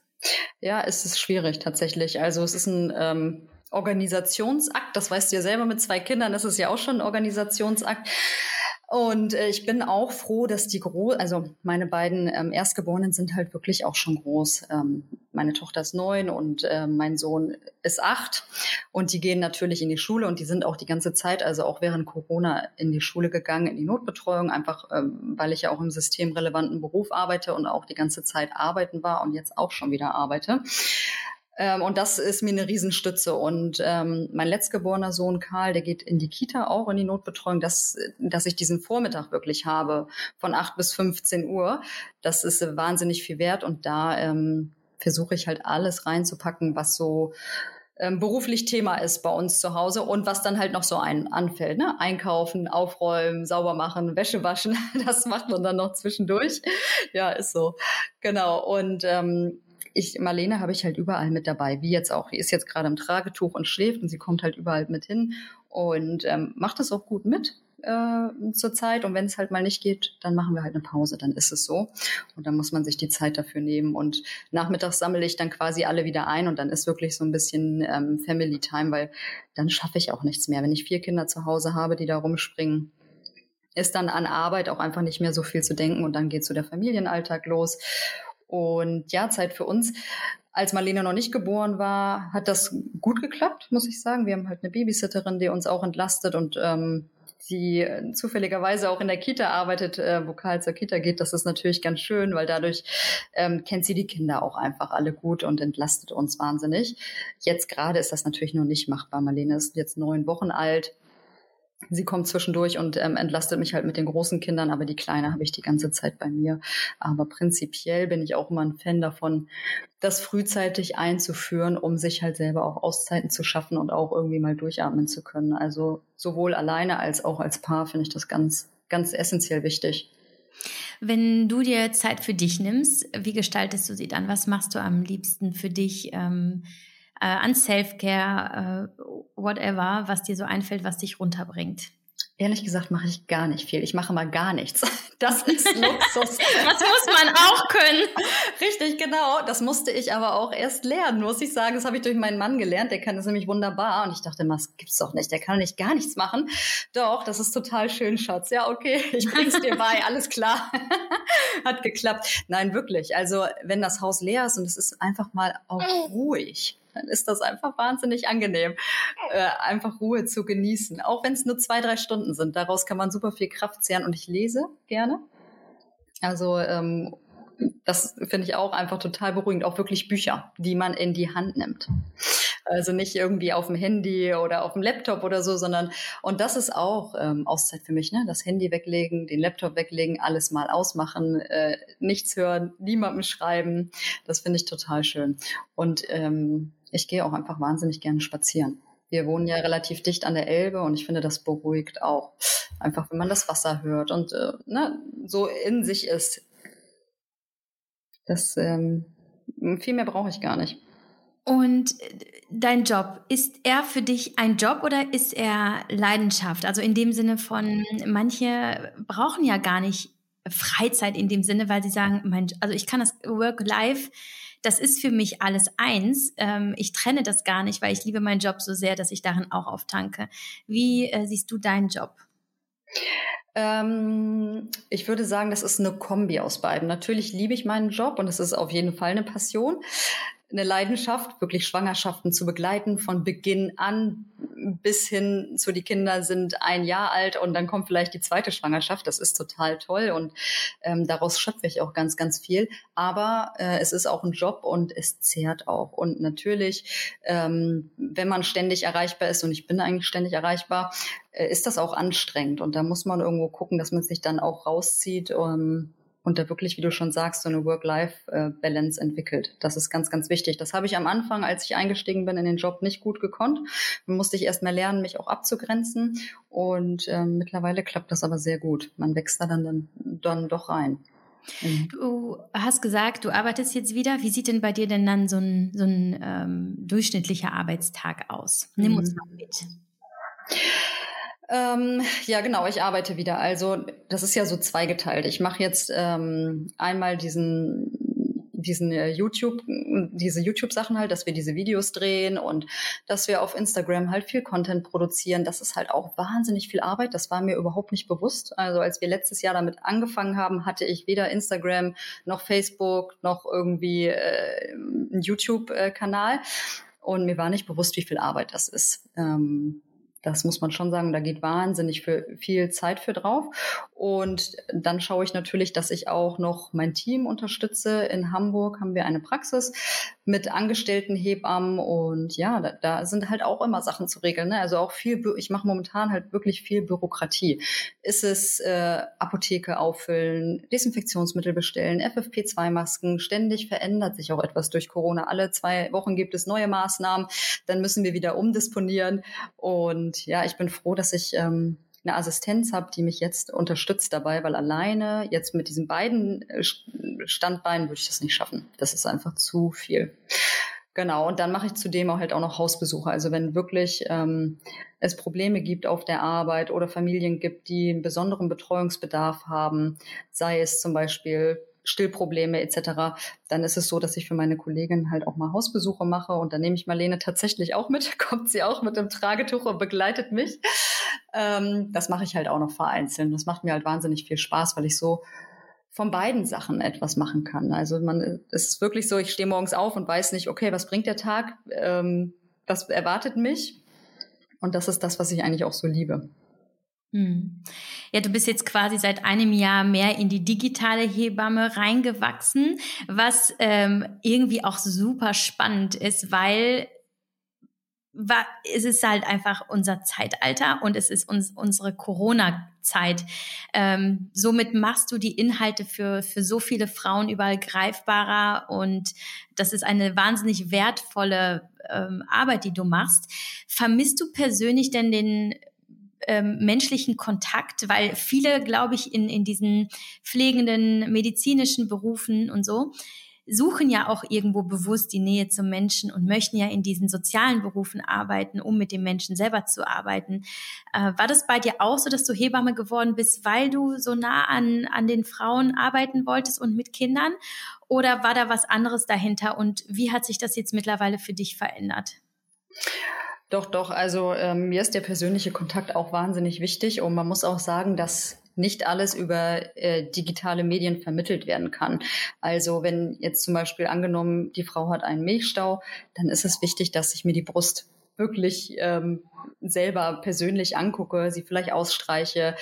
Ja, es ist schwierig tatsächlich. Also es ist ein ähm, Organisationsakt, das weißt du ja selber mit zwei Kindern, das ist ja auch schon ein Organisationsakt. Und äh, ich bin auch froh, dass die groß, also meine beiden ähm, Erstgeborenen sind halt wirklich auch schon groß. Ähm, meine Tochter ist neun und äh, mein Sohn ist acht. Und die gehen natürlich in die Schule und die sind auch die ganze Zeit, also auch während Corona, in die Schule gegangen, in die Notbetreuung, einfach ähm, weil ich ja auch im systemrelevanten Beruf arbeite und auch die ganze Zeit arbeiten war und jetzt auch schon wieder arbeite. Ähm, und das ist mir eine Riesenstütze. Und ähm, mein letztgeborener Sohn Karl, der geht in die Kita auch in die Notbetreuung, dass, dass ich diesen Vormittag wirklich habe von 8 bis 15 Uhr. Das ist wahnsinnig viel wert. Und da ähm, versuche ich halt alles reinzupacken, was so ähm, beruflich Thema ist bei uns zu Hause und was dann halt noch so ein anfällt. Ne? Einkaufen, aufräumen, sauber machen, Wäsche waschen, das macht man dann noch zwischendurch. Ja, ist so. Genau. Und ähm, ich, Marlene habe ich halt überall mit dabei, wie jetzt auch. Die ist jetzt gerade im Tragetuch und schläft und sie kommt halt überall mit hin und ähm, macht das auch gut mit äh, zur Zeit. Und wenn es halt mal nicht geht, dann machen wir halt eine Pause, dann ist es so. Und dann muss man sich die Zeit dafür nehmen. Und nachmittags sammle ich dann quasi alle wieder ein und dann ist wirklich so ein bisschen ähm, Family Time, weil dann schaffe ich auch nichts mehr. Wenn ich vier Kinder zu Hause habe, die da rumspringen, ist dann an Arbeit auch einfach nicht mehr so viel zu denken und dann geht so der Familienalltag los. Und ja, Zeit für uns. Als Marlene noch nicht geboren war, hat das gut geklappt, muss ich sagen. Wir haben halt eine Babysitterin, die uns auch entlastet und ähm, die äh, zufälligerweise auch in der Kita arbeitet, äh, wo Karl zur Kita geht, das ist natürlich ganz schön, weil dadurch ähm, kennt sie die Kinder auch einfach alle gut und entlastet uns wahnsinnig. Jetzt gerade ist das natürlich nur nicht machbar. Marlene ist jetzt neun Wochen alt Sie kommt zwischendurch und ähm, entlastet mich halt mit den großen Kindern, aber die Kleine habe ich die ganze Zeit bei mir. Aber prinzipiell bin ich auch immer ein Fan davon, das frühzeitig einzuführen, um sich halt selber auch Auszeiten zu schaffen und auch irgendwie mal durchatmen zu können. Also sowohl alleine als auch als Paar finde ich das ganz, ganz essentiell wichtig. Wenn du dir Zeit für dich nimmst, wie gestaltest du sie dann? Was machst du am liebsten für dich? Ähm äh, an Self-Care, äh, whatever, was dir so einfällt, was dich runterbringt? Ehrlich gesagt mache ich gar nicht viel. Ich mache mal gar nichts. Das ist Luxus. das muss man auch können. Richtig, genau. Das musste ich aber auch erst lernen, muss ich sagen. Das habe ich durch meinen Mann gelernt. Der kann das nämlich wunderbar. Und ich dachte, das gibt's doch nicht. Der kann nicht gar nichts machen. Doch, das ist total schön, Schatz. Ja, okay, ich bring's dir bei. Alles klar. Hat geklappt. Nein, wirklich. Also, wenn das Haus leer ist und es ist einfach mal auch ruhig dann ist das einfach wahnsinnig angenehm, äh, einfach Ruhe zu genießen. Auch wenn es nur zwei, drei Stunden sind. Daraus kann man super viel Kraft zehren. Und ich lese gerne. Also ähm, das finde ich auch einfach total beruhigend. Auch wirklich Bücher, die man in die Hand nimmt. Also nicht irgendwie auf dem Handy oder auf dem Laptop oder so, sondern und das ist auch ähm, Auszeit für mich, ne? Das Handy weglegen, den Laptop weglegen, alles mal ausmachen, äh, nichts hören, niemandem schreiben. Das finde ich total schön. Und ähm, ich gehe auch einfach wahnsinnig gerne spazieren. Wir wohnen ja relativ dicht an der Elbe und ich finde, das beruhigt auch. Einfach, wenn man das Wasser hört und äh, ne, so in sich ist. Das ähm, viel mehr brauche ich gar nicht. Und äh, dein Job, ist er für dich ein Job oder ist er Leidenschaft? Also in dem Sinne von, manche brauchen ja gar nicht Freizeit in dem Sinne, weil sie sagen, mein, also ich kann das Work-Life das ist für mich alles eins. Ähm, ich trenne das gar nicht, weil ich liebe meinen Job so sehr, dass ich darin auch auftanke. Wie äh, siehst du deinen Job? Ähm, ich würde sagen, das ist eine Kombi aus beiden. Natürlich liebe ich meinen Job und es ist auf jeden Fall eine Passion eine Leidenschaft, wirklich Schwangerschaften zu begleiten von Beginn an bis hin zu die Kinder sind ein Jahr alt und dann kommt vielleicht die zweite Schwangerschaft. Das ist total toll und ähm, daraus schöpfe ich auch ganz, ganz viel. Aber äh, es ist auch ein Job und es zehrt auch. Und natürlich, ähm, wenn man ständig erreichbar ist und ich bin eigentlich ständig erreichbar, äh, ist das auch anstrengend und da muss man irgendwo gucken, dass man sich dann auch rauszieht. Um, und da wirklich, wie du schon sagst, so eine Work-Life-Balance entwickelt. Das ist ganz, ganz wichtig. Das habe ich am Anfang, als ich eingestiegen bin in den Job, nicht gut gekonnt. Dann musste ich erst mal lernen, mich auch abzugrenzen. Und ähm, mittlerweile klappt das aber sehr gut. Man wächst da dann, dann, dann doch rein. Mhm. Du hast gesagt, du arbeitest jetzt wieder. Wie sieht denn bei dir denn dann so ein, so ein ähm, durchschnittlicher Arbeitstag aus? Nimm uns mhm. mal mit. Ähm, ja, genau, ich arbeite wieder. Also das ist ja so zweigeteilt. Ich mache jetzt ähm, einmal diesen diesen äh, YouTube, diese YouTube-Sachen halt, dass wir diese Videos drehen und dass wir auf Instagram halt viel Content produzieren. Das ist halt auch wahnsinnig viel Arbeit. Das war mir überhaupt nicht bewusst. Also als wir letztes Jahr damit angefangen haben, hatte ich weder Instagram noch Facebook noch irgendwie äh, einen YouTube-Kanal. Und mir war nicht bewusst, wie viel Arbeit das ist. Ähm, das muss man schon sagen, da geht wahnsinnig für viel Zeit für drauf. Und dann schaue ich natürlich, dass ich auch noch mein Team unterstütze. In Hamburg haben wir eine Praxis mit angestellten Hebammen und ja, da, da sind halt auch immer Sachen zu regeln. Ne? Also auch viel, ich mache momentan halt wirklich viel Bürokratie. Ist es äh, Apotheke auffüllen, Desinfektionsmittel bestellen, FFP2-Masken, ständig verändert sich auch etwas durch Corona. Alle zwei Wochen gibt es neue Maßnahmen, dann müssen wir wieder umdisponieren und und ja, ich bin froh, dass ich ähm, eine Assistenz habe, die mich jetzt unterstützt dabei, weil alleine jetzt mit diesen beiden äh, Standbeinen würde ich das nicht schaffen. Das ist einfach zu viel. Genau, und dann mache ich zudem auch halt auch noch Hausbesuche. Also wenn wirklich ähm, es Probleme gibt auf der Arbeit oder Familien gibt, die einen besonderen Betreuungsbedarf haben, sei es zum Beispiel Stillprobleme etc., dann ist es so, dass ich für meine Kollegin halt auch mal Hausbesuche mache und dann nehme ich Marlene tatsächlich auch mit, kommt sie auch mit dem Tragetuch und begleitet mich. Ähm, das mache ich halt auch noch vereinzelt. Das macht mir halt wahnsinnig viel Spaß, weil ich so von beiden Sachen etwas machen kann. Also man, es ist wirklich so, ich stehe morgens auf und weiß nicht, okay, was bringt der Tag, ähm, was erwartet mich? Und das ist das, was ich eigentlich auch so liebe. Hm. Ja, du bist jetzt quasi seit einem Jahr mehr in die digitale Hebamme reingewachsen, was ähm, irgendwie auch super spannend ist, weil war, es ist halt einfach unser Zeitalter und es ist uns, unsere Corona-Zeit. Ähm, somit machst du die Inhalte für, für so viele Frauen überall greifbarer und das ist eine wahnsinnig wertvolle ähm, Arbeit, die du machst. Vermisst du persönlich denn den ähm, menschlichen Kontakt, weil viele, glaube ich, in, in diesen pflegenden medizinischen Berufen und so suchen ja auch irgendwo bewusst die Nähe zum Menschen und möchten ja in diesen sozialen Berufen arbeiten, um mit dem Menschen selber zu arbeiten. Äh, war das bei dir auch so, dass du Hebamme geworden bist, weil du so nah an, an den Frauen arbeiten wolltest und mit Kindern? Oder war da was anderes dahinter und wie hat sich das jetzt mittlerweile für dich verändert? Doch, doch. Also ähm, mir ist der persönliche Kontakt auch wahnsinnig wichtig und man muss auch sagen, dass nicht alles über äh, digitale Medien vermittelt werden kann. Also wenn jetzt zum Beispiel angenommen, die Frau hat einen Milchstau, dann ist es wichtig, dass ich mir die Brust wirklich ähm, selber persönlich angucke, sie vielleicht ausstreiche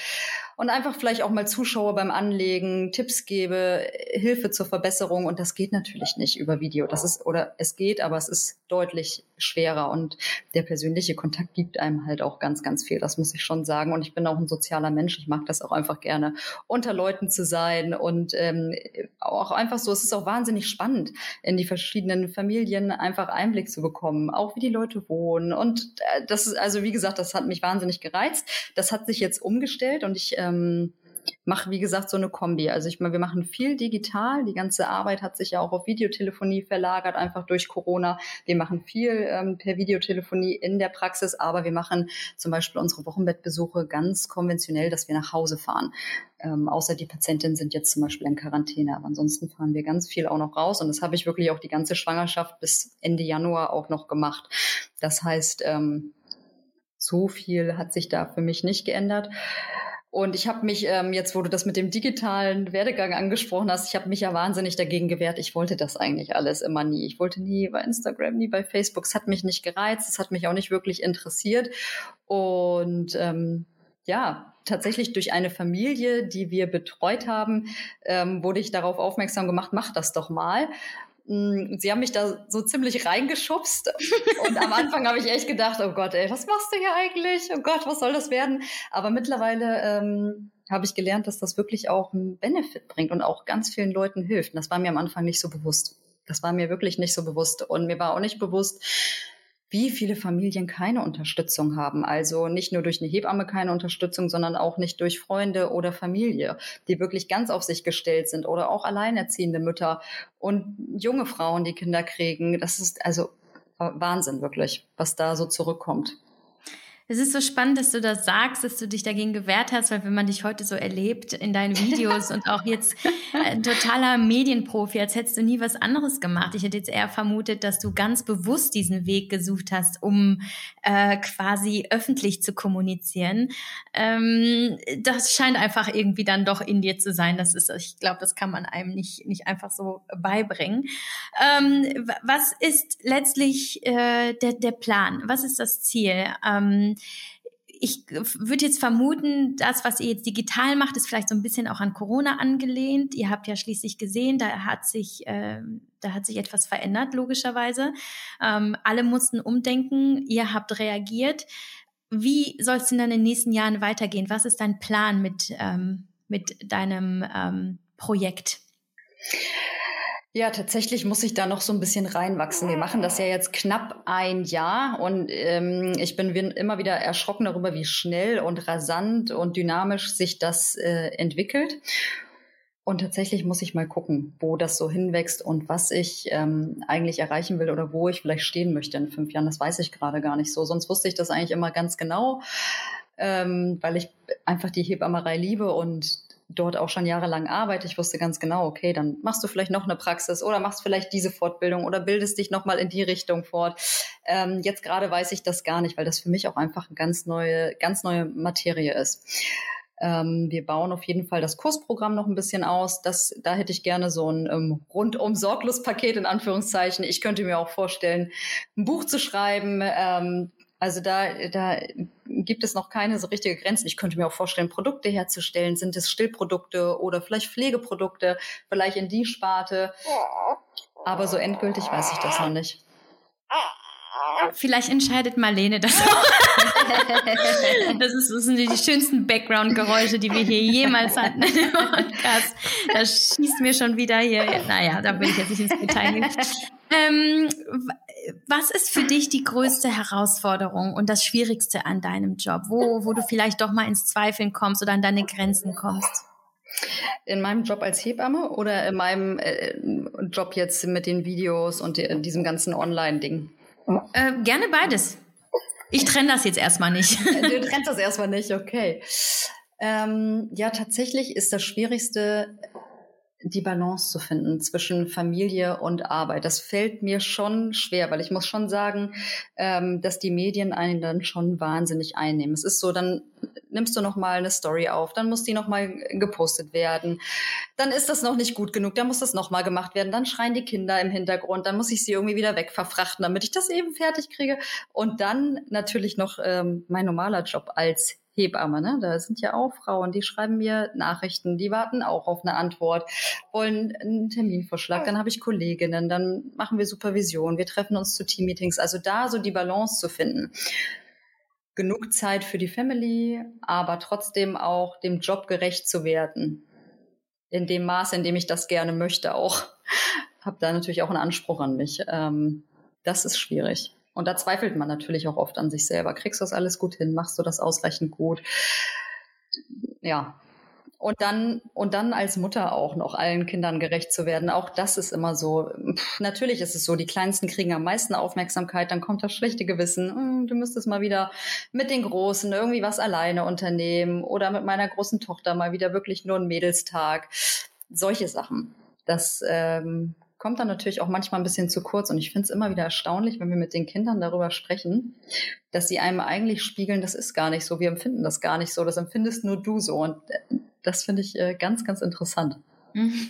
und einfach vielleicht auch mal Zuschauer beim Anlegen, Tipps gebe, Hilfe zur Verbesserung. Und das geht natürlich nicht über Video. Das ist, oder es geht, aber es ist deutlich schwerer. Und der persönliche Kontakt gibt einem halt auch ganz, ganz viel. Das muss ich schon sagen. Und ich bin auch ein sozialer Mensch. Ich mag das auch einfach gerne, unter Leuten zu sein und ähm, auch einfach so. Es ist auch wahnsinnig spannend, in die verschiedenen Familien einfach Einblick zu bekommen, auch wie die Leute wohnen. Und äh, das ist, also wie gesagt, das hat mich wahnsinnig gereizt. Das hat sich jetzt umgestellt und ich ähm, mache, wie gesagt, so eine Kombi. Also ich meine, wir machen viel digital. Die ganze Arbeit hat sich ja auch auf Videotelefonie verlagert, einfach durch Corona. Wir machen viel ähm, per Videotelefonie in der Praxis, aber wir machen zum Beispiel unsere Wochenbettbesuche ganz konventionell, dass wir nach Hause fahren. Ähm, außer die Patientinnen sind jetzt zum Beispiel in Quarantäne, aber ansonsten fahren wir ganz viel auch noch raus und das habe ich wirklich auch die ganze Schwangerschaft bis Ende Januar auch noch gemacht. Das heißt, ähm, so viel hat sich da für mich nicht geändert. Und ich habe mich ähm, jetzt, wo du das mit dem digitalen Werdegang angesprochen hast, ich habe mich ja wahnsinnig dagegen gewehrt. Ich wollte das eigentlich alles immer nie. Ich wollte nie bei Instagram, nie bei Facebook. Es hat mich nicht gereizt, es hat mich auch nicht wirklich interessiert. Und ähm, ja, tatsächlich durch eine Familie, die wir betreut haben, ähm, wurde ich darauf aufmerksam gemacht, mach das doch mal. Mm, sie haben mich da so ziemlich reingeschubst. Und am Anfang habe ich echt gedacht, oh Gott, ey, was machst du hier eigentlich? Oh Gott, was soll das werden? Aber mittlerweile ähm, habe ich gelernt, dass das wirklich auch einen Benefit bringt und auch ganz vielen Leuten hilft. Und das war mir am Anfang nicht so bewusst. Das war mir wirklich nicht so bewusst. Und mir war auch nicht bewusst, wie viele Familien keine Unterstützung haben. Also nicht nur durch eine Hebamme keine Unterstützung, sondern auch nicht durch Freunde oder Familie, die wirklich ganz auf sich gestellt sind oder auch alleinerziehende Mütter und junge Frauen, die Kinder kriegen. Das ist also Wahnsinn wirklich, was da so zurückkommt. Es ist so spannend, dass du das sagst, dass du dich dagegen gewehrt hast, weil wenn man dich heute so erlebt in deinen Videos und auch jetzt ein totaler Medienprofi, als hättest du nie was anderes gemacht. Ich hätte jetzt eher vermutet, dass du ganz bewusst diesen Weg gesucht hast, um äh, quasi öffentlich zu kommunizieren. Ähm, das scheint einfach irgendwie dann doch in dir zu sein. Das ist, ich glaube, das kann man einem nicht, nicht einfach so beibringen. Ähm, was ist letztlich äh, der, der Plan? Was ist das Ziel? Ähm, ich würde jetzt vermuten, das, was ihr jetzt digital macht, ist vielleicht so ein bisschen auch an Corona angelehnt. Ihr habt ja schließlich gesehen, da hat sich, äh, da hat sich etwas verändert, logischerweise. Ähm, alle mussten umdenken, ihr habt reagiert. Wie soll es denn dann in den nächsten Jahren weitergehen? Was ist dein Plan mit, ähm, mit deinem ähm, Projekt? Ja, tatsächlich muss ich da noch so ein bisschen reinwachsen. Wir machen das ja jetzt knapp ein Jahr und ähm, ich bin immer wieder erschrocken darüber, wie schnell und rasant und dynamisch sich das äh, entwickelt. Und tatsächlich muss ich mal gucken, wo das so hinwächst und was ich ähm, eigentlich erreichen will oder wo ich vielleicht stehen möchte in fünf Jahren. Das weiß ich gerade gar nicht so. Sonst wusste ich das eigentlich immer ganz genau, ähm, weil ich einfach die Hebammerei liebe und dort auch schon jahrelang arbeite, ich wusste ganz genau, okay, dann machst du vielleicht noch eine Praxis oder machst vielleicht diese Fortbildung oder bildest dich nochmal in die Richtung fort. Ähm, jetzt gerade weiß ich das gar nicht, weil das für mich auch einfach eine ganz neue, ganz neue Materie ist. Ähm, wir bauen auf jeden Fall das Kursprogramm noch ein bisschen aus. Das, da hätte ich gerne so ein ähm, rundum sorglos Paket in Anführungszeichen. Ich könnte mir auch vorstellen, ein Buch zu schreiben. Ähm, also da, da gibt es noch keine so richtige Grenzen. Ich könnte mir auch vorstellen, Produkte herzustellen. Sind es Stillprodukte oder vielleicht Pflegeprodukte, vielleicht in die Sparte. Aber so endgültig weiß ich das noch nicht. Vielleicht entscheidet Marlene das auch. das, ist, das sind die schönsten Background-Geräusche, die wir hier jemals hatten im Podcast. Das schießt mir schon wieder hier. Naja, da will ich jetzt nicht ins Detail gehen. Ähm, was ist für dich die größte Herausforderung und das Schwierigste an deinem Job, wo, wo du vielleicht doch mal ins Zweifeln kommst oder an deine Grenzen kommst? In meinem Job als Hebamme oder in meinem äh, Job jetzt mit den Videos und die, diesem ganzen Online-Ding? Äh, gerne beides. Ich trenne das jetzt erstmal nicht. du trennst das erstmal nicht, okay. Ähm, ja, tatsächlich ist das Schwierigste die Balance zu finden zwischen Familie und Arbeit. Das fällt mir schon schwer, weil ich muss schon sagen, ähm, dass die Medien einen dann schon wahnsinnig einnehmen. Es ist so, dann nimmst du noch mal eine Story auf, dann muss die noch mal gepostet werden, dann ist das noch nicht gut genug, dann muss das noch mal gemacht werden, dann schreien die Kinder im Hintergrund, dann muss ich sie irgendwie wieder wegverfrachten, damit ich das eben fertig kriege und dann natürlich noch ähm, mein normaler Job als Hebamme, ne? Da sind ja auch Frauen, die schreiben mir Nachrichten, die warten auch auf eine Antwort, wollen einen Terminvorschlag, dann habe ich Kolleginnen, dann machen wir Supervision, wir treffen uns zu Teammeetings. Also da so die Balance zu finden. Genug Zeit für die Family, aber trotzdem auch dem Job gerecht zu werden. In dem Maß, in dem ich das gerne möchte auch. Habe da natürlich auch einen Anspruch an mich. Ähm, das ist schwierig. Und da zweifelt man natürlich auch oft an sich selber. Kriegst du das alles gut hin? Machst du das ausreichend gut? Ja. Und dann, und dann als Mutter auch noch allen Kindern gerecht zu werden. Auch das ist immer so. Pff, natürlich ist es so, die Kleinsten kriegen am meisten Aufmerksamkeit. Dann kommt das schlechte Gewissen. Hm, du müsstest mal wieder mit den Großen irgendwie was alleine unternehmen oder mit meiner großen Tochter mal wieder wirklich nur einen Mädelstag. Solche Sachen. Das, ähm, kommt dann natürlich auch manchmal ein bisschen zu kurz. Und ich finde es immer wieder erstaunlich, wenn wir mit den Kindern darüber sprechen, dass sie einem eigentlich spiegeln, das ist gar nicht so, wir empfinden das gar nicht so, das empfindest nur du so. Und äh, das finde ich äh, ganz, ganz interessant. Mhm.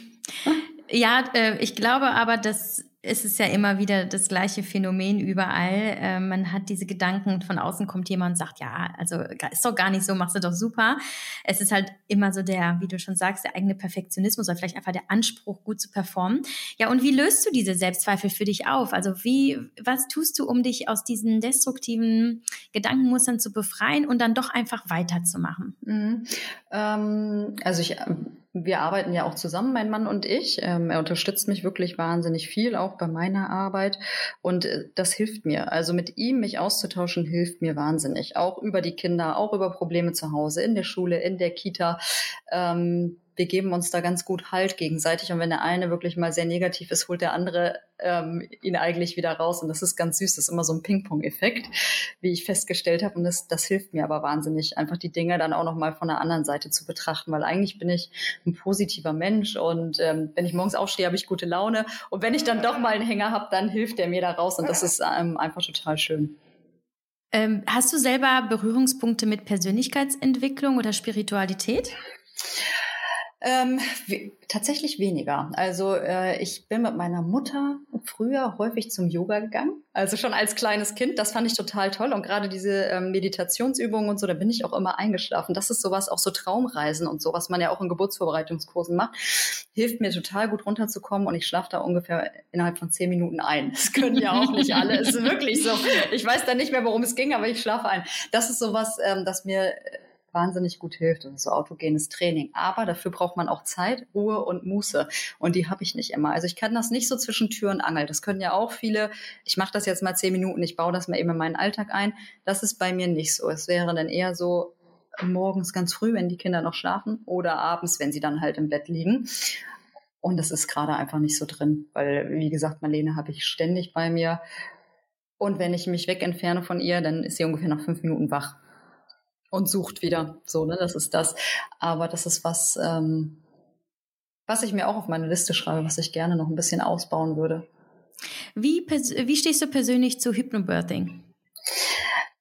Ja, äh, ich glaube aber, dass es ist ja immer wieder das gleiche Phänomen überall. Äh, man hat diese Gedanken, von außen kommt jemand und sagt, ja, also ist doch gar nicht so, machst du doch super. Es ist halt immer so der, wie du schon sagst, der eigene Perfektionismus oder vielleicht einfach der Anspruch, gut zu performen. Ja, und wie löst du diese Selbstzweifel für dich auf? Also wie, was tust du, um dich aus diesen destruktiven Gedankenmustern zu befreien und dann doch einfach weiterzumachen? Mhm. Ähm, also ich wir arbeiten ja auch zusammen, mein Mann und ich. Ähm, er unterstützt mich wirklich wahnsinnig viel, auch bei meiner Arbeit. Und äh, das hilft mir. Also mit ihm mich auszutauschen, hilft mir wahnsinnig. Auch über die Kinder, auch über Probleme zu Hause, in der Schule, in der Kita. Ähm, wir geben uns da ganz gut Halt gegenseitig. Und wenn der eine wirklich mal sehr negativ ist, holt der andere ähm, ihn eigentlich wieder raus. Und das ist ganz süß. Das ist immer so ein Ping-Pong-Effekt, wie ich festgestellt habe. Und das, das hilft mir aber wahnsinnig, einfach die Dinge dann auch nochmal von der anderen Seite zu betrachten. Weil eigentlich bin ich ein positiver Mensch. Und ähm, wenn ich morgens aufstehe, habe ich gute Laune. Und wenn ich dann doch mal einen Hänger habe, dann hilft der mir da raus. Und das ist ähm, einfach total schön. Ähm, hast du selber Berührungspunkte mit Persönlichkeitsentwicklung oder Spiritualität? Ähm, tatsächlich weniger. Also äh, ich bin mit meiner Mutter früher häufig zum Yoga gegangen. Also schon als kleines Kind. Das fand ich total toll. Und gerade diese ähm, Meditationsübungen und so, da bin ich auch immer eingeschlafen. Das ist sowas, auch so Traumreisen und so, was man ja auch in Geburtsvorbereitungskursen macht, hilft mir total gut runterzukommen. Und ich schlafe da ungefähr innerhalb von zehn Minuten ein. Das können ja auch nicht alle. Es ist wirklich so. Ich weiß dann nicht mehr, worum es ging, aber ich schlafe ein. Das ist sowas, ähm, das mir wahnsinnig gut hilft. Das ist so autogenes Training. Aber dafür braucht man auch Zeit, Ruhe und Muße. Und die habe ich nicht immer. Also ich kann das nicht so zwischen Tür und Angel. Das können ja auch viele, ich mache das jetzt mal zehn Minuten, ich baue das mal eben in meinen Alltag ein. Das ist bei mir nicht so. Es wäre dann eher so morgens ganz früh, wenn die Kinder noch schlafen oder abends, wenn sie dann halt im Bett liegen. Und das ist gerade einfach nicht so drin, weil, wie gesagt, Marlene habe ich ständig bei mir. Und wenn ich mich weg entferne von ihr, dann ist sie ungefähr nach fünf Minuten wach und sucht wieder. So, ne, das ist das. Aber das ist was, ähm, was ich mir auch auf meine Liste schreibe, was ich gerne noch ein bisschen ausbauen würde. Wie, wie stehst du persönlich zu Hypnobirthing?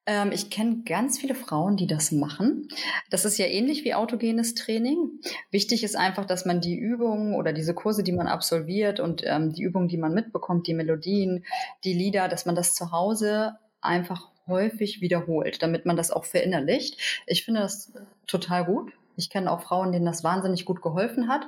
Ähm, ich kenne ganz viele Frauen, die das machen. Das ist ja ähnlich wie autogenes Training. Wichtig ist einfach, dass man die Übungen oder diese Kurse, die man absolviert und ähm, die Übungen, die man mitbekommt, die Melodien, die Lieder, dass man das zu Hause einfach häufig wiederholt, damit man das auch verinnerlicht. Ich finde das total gut. Ich kenne auch Frauen, denen das wahnsinnig gut geholfen hat.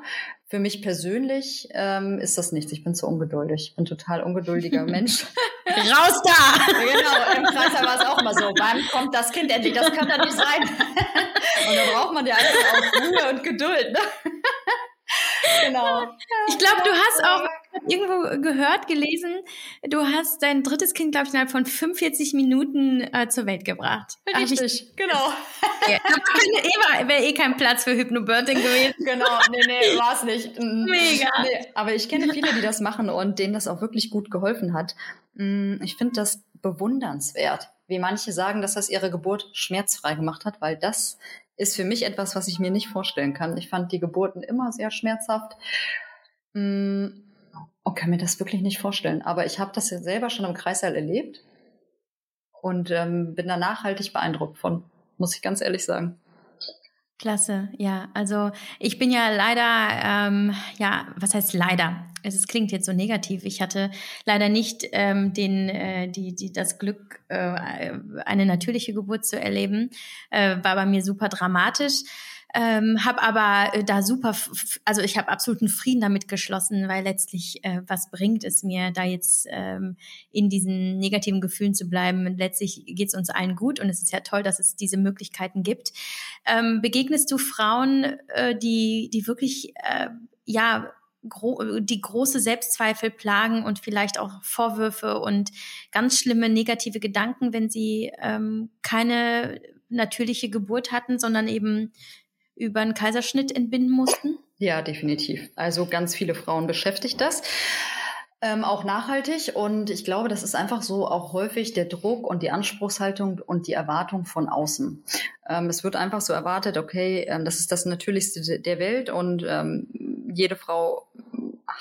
Für mich persönlich ähm, ist das nichts. Ich bin zu ungeduldig. Ich bin total ungeduldiger Mensch. Raus da! genau, im Kreißsaal war es auch mal so. Wann kommt das Kind endlich? Das kann doch nicht sein. und da braucht man ja einfach auch Ruhe und Geduld. Ne? genau. Ich glaube, du hast auch irgendwo gehört, gelesen, du hast dein drittes Kind, glaube ich, innerhalb von 45 Minuten äh, zur Welt gebracht. Richtig, ich, genau. Ja, eh, wäre eh kein Platz für Hypnobirthing gewesen. Genau, nee, nee, war es nicht. Mm, Mega. Nee, aber ich kenne viele, die das machen und denen das auch wirklich gut geholfen hat. Mm, ich finde das bewundernswert, wie manche sagen, dass das ihre Geburt schmerzfrei gemacht hat, weil das ist für mich etwas, was ich mir nicht vorstellen kann. Ich fand die Geburten immer sehr schmerzhaft mm, und kann mir das wirklich nicht vorstellen. Aber ich habe das ja selber schon im Kreißsaal erlebt und ähm, bin da nachhaltig beeindruckt von, muss ich ganz ehrlich sagen. Klasse, ja. Also ich bin ja leider, ähm, ja, was heißt leider? Es klingt jetzt so negativ. Ich hatte leider nicht ähm, den, äh, die, die, das Glück, äh, eine natürliche Geburt zu erleben. Äh, war bei mir super dramatisch. Ähm, habe aber äh, da super, also ich habe absoluten Frieden damit geschlossen, weil letztlich äh, was bringt es mir, da jetzt ähm, in diesen negativen Gefühlen zu bleiben. Letztlich geht es uns allen gut und es ist ja toll, dass es diese Möglichkeiten gibt. Ähm, begegnest du Frauen, äh, die, die wirklich äh, ja gro die große Selbstzweifel plagen und vielleicht auch Vorwürfe und ganz schlimme negative Gedanken, wenn sie ähm, keine natürliche Geburt hatten, sondern eben über einen Kaiserschnitt entbinden mussten? Ja, definitiv. Also ganz viele Frauen beschäftigt das. Ähm, auch nachhaltig und ich glaube, das ist einfach so auch häufig der Druck und die Anspruchshaltung und die Erwartung von außen. Ähm, es wird einfach so erwartet, okay, ähm, das ist das Natürlichste der Welt und ähm, jede Frau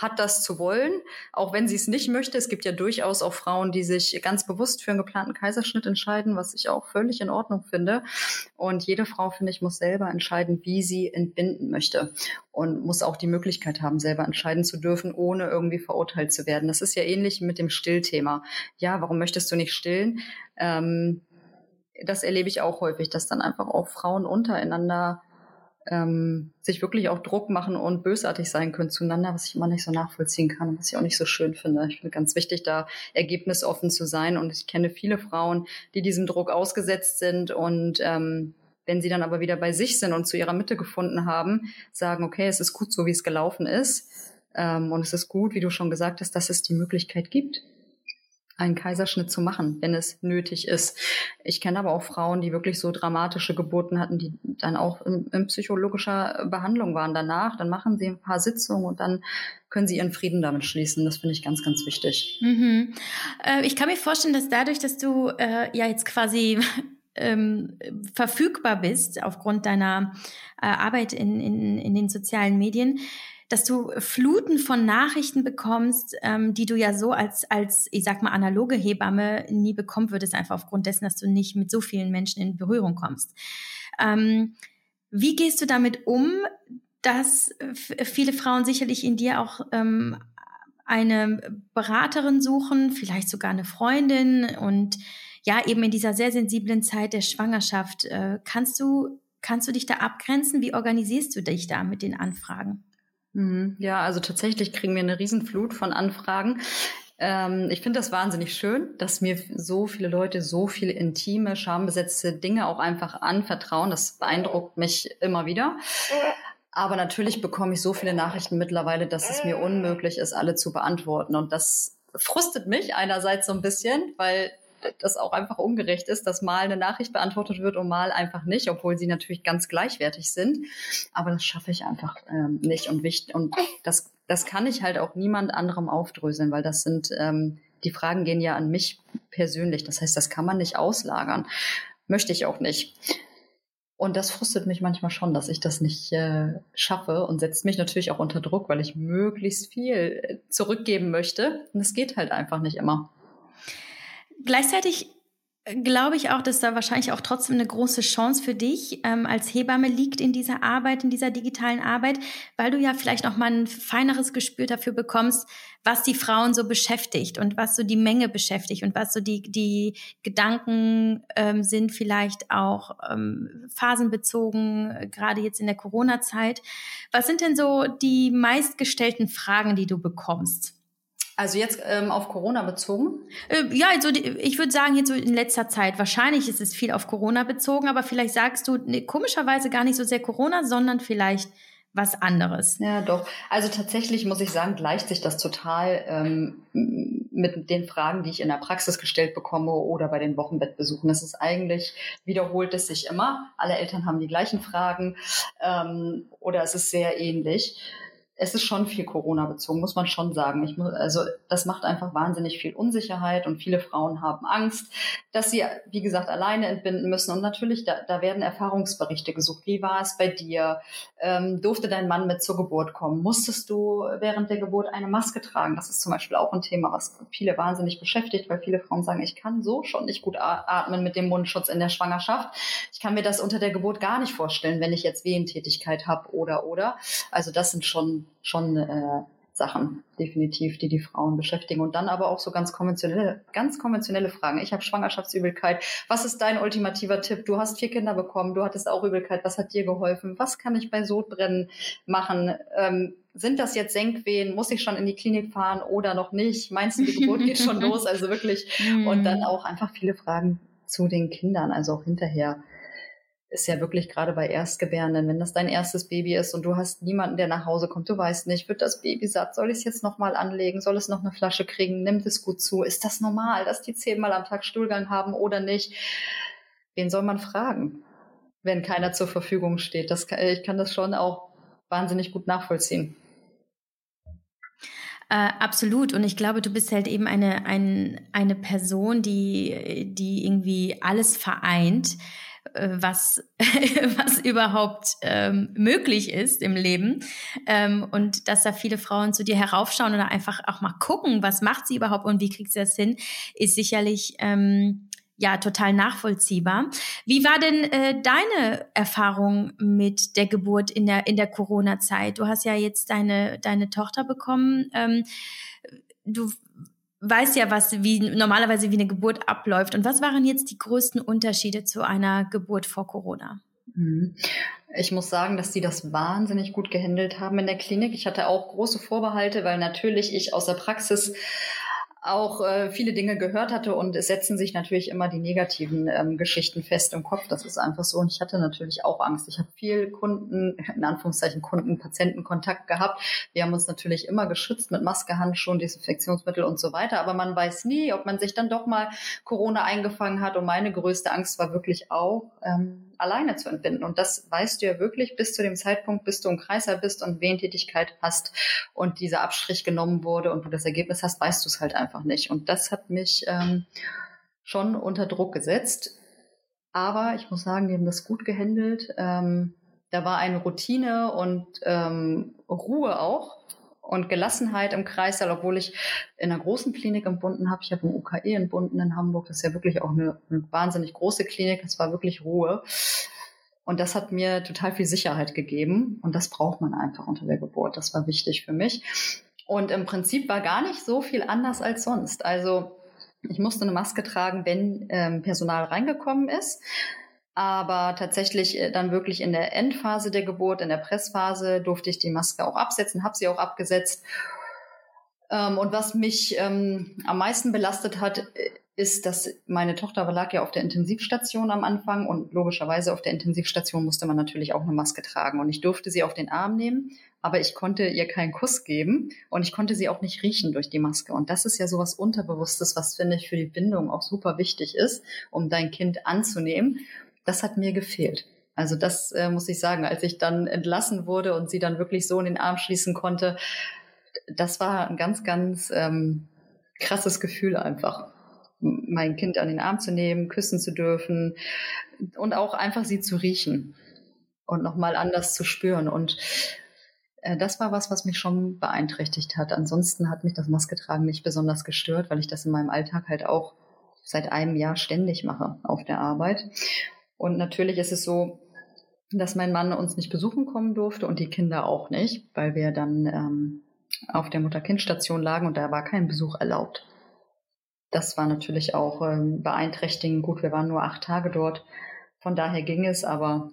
hat das zu wollen, auch wenn sie es nicht möchte. Es gibt ja durchaus auch Frauen, die sich ganz bewusst für einen geplanten Kaiserschnitt entscheiden, was ich auch völlig in Ordnung finde. Und jede Frau, finde ich, muss selber entscheiden, wie sie entbinden möchte und muss auch die Möglichkeit haben, selber entscheiden zu dürfen, ohne irgendwie verurteilt zu werden. Das ist ja ähnlich mit dem Stillthema. Ja, warum möchtest du nicht stillen? Ähm, das erlebe ich auch häufig, dass dann einfach auch Frauen untereinander ähm, sich wirklich auch Druck machen und bösartig sein können zueinander, was ich immer nicht so nachvollziehen kann und was ich auch nicht so schön finde. Ich finde ganz wichtig, da ergebnisoffen zu sein. Und ich kenne viele Frauen, die diesem Druck ausgesetzt sind und ähm, wenn sie dann aber wieder bei sich sind und zu ihrer Mitte gefunden haben, sagen, okay, es ist gut so, wie es gelaufen ist. Ähm, und es ist gut, wie du schon gesagt hast, dass es die Möglichkeit gibt einen Kaiserschnitt zu machen, wenn es nötig ist. Ich kenne aber auch Frauen, die wirklich so dramatische Geburten hatten, die dann auch in, in, psychologischer Behandlung waren danach. Dann machen sie ein paar Sitzungen und dann können sie ihren Frieden damit schließen. Das finde ich ganz, ganz wichtig. Mhm. Äh, ich kann mir vorstellen, dass dadurch, dass du äh, ja jetzt quasi ähm, verfügbar bist aufgrund deiner äh, Arbeit in, in, in den sozialen Medien, dass du Fluten von Nachrichten bekommst, ähm, die du ja so als, als, ich sag mal, analoge Hebamme nie bekommen würdest, einfach aufgrund dessen, dass du nicht mit so vielen Menschen in Berührung kommst. Ähm, wie gehst du damit um, dass viele Frauen sicherlich in dir auch ähm, eine Beraterin suchen, vielleicht sogar eine Freundin und ja, eben in dieser sehr sensiblen Zeit der Schwangerschaft. Äh, kannst du, kannst du dich da abgrenzen? Wie organisierst du dich da mit den Anfragen? Mhm. Ja, also tatsächlich kriegen wir eine Riesenflut von Anfragen. Ähm, ich finde das wahnsinnig schön, dass mir so viele Leute so viele intime, schambesetzte Dinge auch einfach anvertrauen. Das beeindruckt mich immer wieder. Aber natürlich bekomme ich so viele Nachrichten mittlerweile, dass es mir unmöglich ist, alle zu beantworten. Und das frustet mich einerseits so ein bisschen, weil das auch einfach ungerecht ist, dass mal eine Nachricht beantwortet wird und mal einfach nicht, obwohl sie natürlich ganz gleichwertig sind. Aber das schaffe ich einfach ähm, nicht und wichtig und das das kann ich halt auch niemand anderem aufdröseln, weil das sind ähm, die Fragen gehen ja an mich persönlich. Das heißt, das kann man nicht auslagern. Möchte ich auch nicht. Und das frustet mich manchmal schon, dass ich das nicht äh, schaffe und setzt mich natürlich auch unter Druck, weil ich möglichst viel äh, zurückgeben möchte. Und es geht halt einfach nicht immer. Gleichzeitig glaube ich auch, dass da wahrscheinlich auch trotzdem eine große Chance für dich ähm, als Hebamme liegt in dieser Arbeit, in dieser digitalen Arbeit, weil du ja vielleicht noch mal ein feineres Gespür dafür bekommst, was die Frauen so beschäftigt und was so die Menge beschäftigt und was so die, die Gedanken ähm, sind, vielleicht auch ähm, phasenbezogen, äh, gerade jetzt in der Corona-Zeit. Was sind denn so die meistgestellten Fragen, die du bekommst? Also jetzt ähm, auf Corona bezogen? Äh, ja, also ich würde sagen, jetzt so in letzter Zeit. Wahrscheinlich ist es viel auf Corona bezogen, aber vielleicht sagst du nee, komischerweise gar nicht so sehr Corona, sondern vielleicht was anderes. Ja, doch. Also tatsächlich muss ich sagen, gleicht sich das total ähm, mit den Fragen, die ich in der Praxis gestellt bekomme oder bei den Wochenbettbesuchen. Das ist eigentlich, wiederholt es sich immer. Alle Eltern haben die gleichen Fragen ähm, oder es ist sehr ähnlich es ist schon viel Corona bezogen, muss man schon sagen. Ich also das macht einfach wahnsinnig viel Unsicherheit und viele Frauen haben Angst, dass sie, wie gesagt, alleine entbinden müssen. Und natürlich, da, da werden Erfahrungsberichte gesucht. Wie war es bei dir? Ähm, durfte dein Mann mit zur Geburt kommen? Musstest du während der Geburt eine Maske tragen? Das ist zum Beispiel auch ein Thema, was viele wahnsinnig beschäftigt, weil viele Frauen sagen, ich kann so schon nicht gut atmen mit dem Mundschutz in der Schwangerschaft. Ich kann mir das unter der Geburt gar nicht vorstellen, wenn ich jetzt Wehentätigkeit habe oder oder. Also das sind schon schon äh, Sachen definitiv, die die Frauen beschäftigen. Und dann aber auch so ganz konventionelle, ganz konventionelle Fragen. Ich habe Schwangerschaftsübelkeit. Was ist dein ultimativer Tipp? Du hast vier Kinder bekommen, du hattest auch Übelkeit. Was hat dir geholfen? Was kann ich bei Sodbrennen machen? Ähm, sind das jetzt Senkwehen? Muss ich schon in die Klinik fahren oder noch nicht? Meinst du, die Geburt geht schon los? Also wirklich. Und dann auch einfach viele Fragen zu den Kindern, also auch hinterher ist ja wirklich gerade bei Erstgebärenden, wenn das dein erstes Baby ist und du hast niemanden, der nach Hause kommt, du weißt nicht, wird das Baby satt, soll ich es jetzt nochmal anlegen, soll es noch eine Flasche kriegen, nimmt es gut zu, ist das normal, dass die zehnmal am Tag Stuhlgang haben oder nicht? Wen soll man fragen, wenn keiner zur Verfügung steht? Das ich kann das schon auch wahnsinnig gut nachvollziehen. Äh, absolut. Und ich glaube, du bist halt eben eine, ein, eine Person, die, die irgendwie alles vereint was, was überhaupt ähm, möglich ist im Leben. Ähm, und dass da viele Frauen zu dir heraufschauen oder einfach auch mal gucken, was macht sie überhaupt und wie kriegt sie das hin, ist sicherlich ähm, ja total nachvollziehbar. Wie war denn äh, deine Erfahrung mit der Geburt in der in der Corona-Zeit? Du hast ja jetzt deine deine Tochter bekommen. Ähm, du weißt ja, was wie normalerweise wie eine Geburt abläuft. Und was waren jetzt die größten Unterschiede zu einer Geburt vor Corona? Mhm. Ich muss sagen, dass die das wahnsinnig gut gehandelt haben in der Klinik. Ich hatte auch große Vorbehalte, weil natürlich ich aus der Praxis auch äh, viele Dinge gehört hatte und es setzen sich natürlich immer die negativen ähm, Geschichten fest im Kopf. Das ist einfach so. Und ich hatte natürlich auch Angst. Ich habe viel Kunden, in Anführungszeichen Kunden, Patientenkontakt gehabt. Wir haben uns natürlich immer geschützt mit Maske, Handschuhen, Desinfektionsmittel und so weiter. Aber man weiß nie, ob man sich dann doch mal Corona eingefangen hat. Und meine größte Angst war wirklich auch, ähm, alleine zu entbinden. Und das weißt du ja wirklich bis zu dem Zeitpunkt, bis du im Kreiser bist und Wehentätigkeit hast und dieser Abstrich genommen wurde und du das Ergebnis hast, weißt du es halt einfach nicht. Und das hat mich ähm, schon unter Druck gesetzt. Aber ich muss sagen, die haben das gut gehandelt. Ähm, da war eine Routine und ähm, Ruhe auch und Gelassenheit im Kreissaal, obwohl ich in einer großen Klinik entbunden habe. Ich habe im UKE entbunden in Hamburg. Das ist ja wirklich auch eine, eine wahnsinnig große Klinik. Es war wirklich Ruhe. Und das hat mir total viel Sicherheit gegeben. Und das braucht man einfach unter der Geburt. Das war wichtig für mich. Und im Prinzip war gar nicht so viel anders als sonst. Also ich musste eine Maske tragen, wenn ähm, Personal reingekommen ist. Aber tatsächlich äh, dann wirklich in der Endphase der Geburt, in der Pressphase, durfte ich die Maske auch absetzen, habe sie auch abgesetzt. Ähm, und was mich ähm, am meisten belastet hat, äh, ist, dass meine Tochter lag ja auf der Intensivstation am Anfang und logischerweise auf der Intensivstation musste man natürlich auch eine Maske tragen. Und ich durfte sie auf den Arm nehmen, aber ich konnte ihr keinen Kuss geben und ich konnte sie auch nicht riechen durch die Maske. Und das ist ja sowas Unterbewusstes, was finde ich für die Bindung auch super wichtig ist, um dein Kind anzunehmen das hat mir gefehlt. Also das äh, muss ich sagen, als ich dann entlassen wurde und sie dann wirklich so in den Arm schließen konnte, das war ein ganz, ganz ähm, krasses Gefühl einfach. Mein Kind an den Arm zu nehmen, küssen zu dürfen und auch einfach sie zu riechen und nochmal anders zu spüren. Und äh, das war was, was mich schon beeinträchtigt hat. Ansonsten hat mich das Masketragen nicht besonders gestört, weil ich das in meinem Alltag halt auch seit einem Jahr ständig mache auf der Arbeit. Und natürlich ist es so, dass mein Mann uns nicht besuchen kommen durfte und die Kinder auch nicht, weil wir dann ähm, auf der Mutter-Kind-Station lagen und da war kein Besuch erlaubt. Das war natürlich auch ähm, beeinträchtigend. Gut, wir waren nur acht Tage dort. Von daher ging es, aber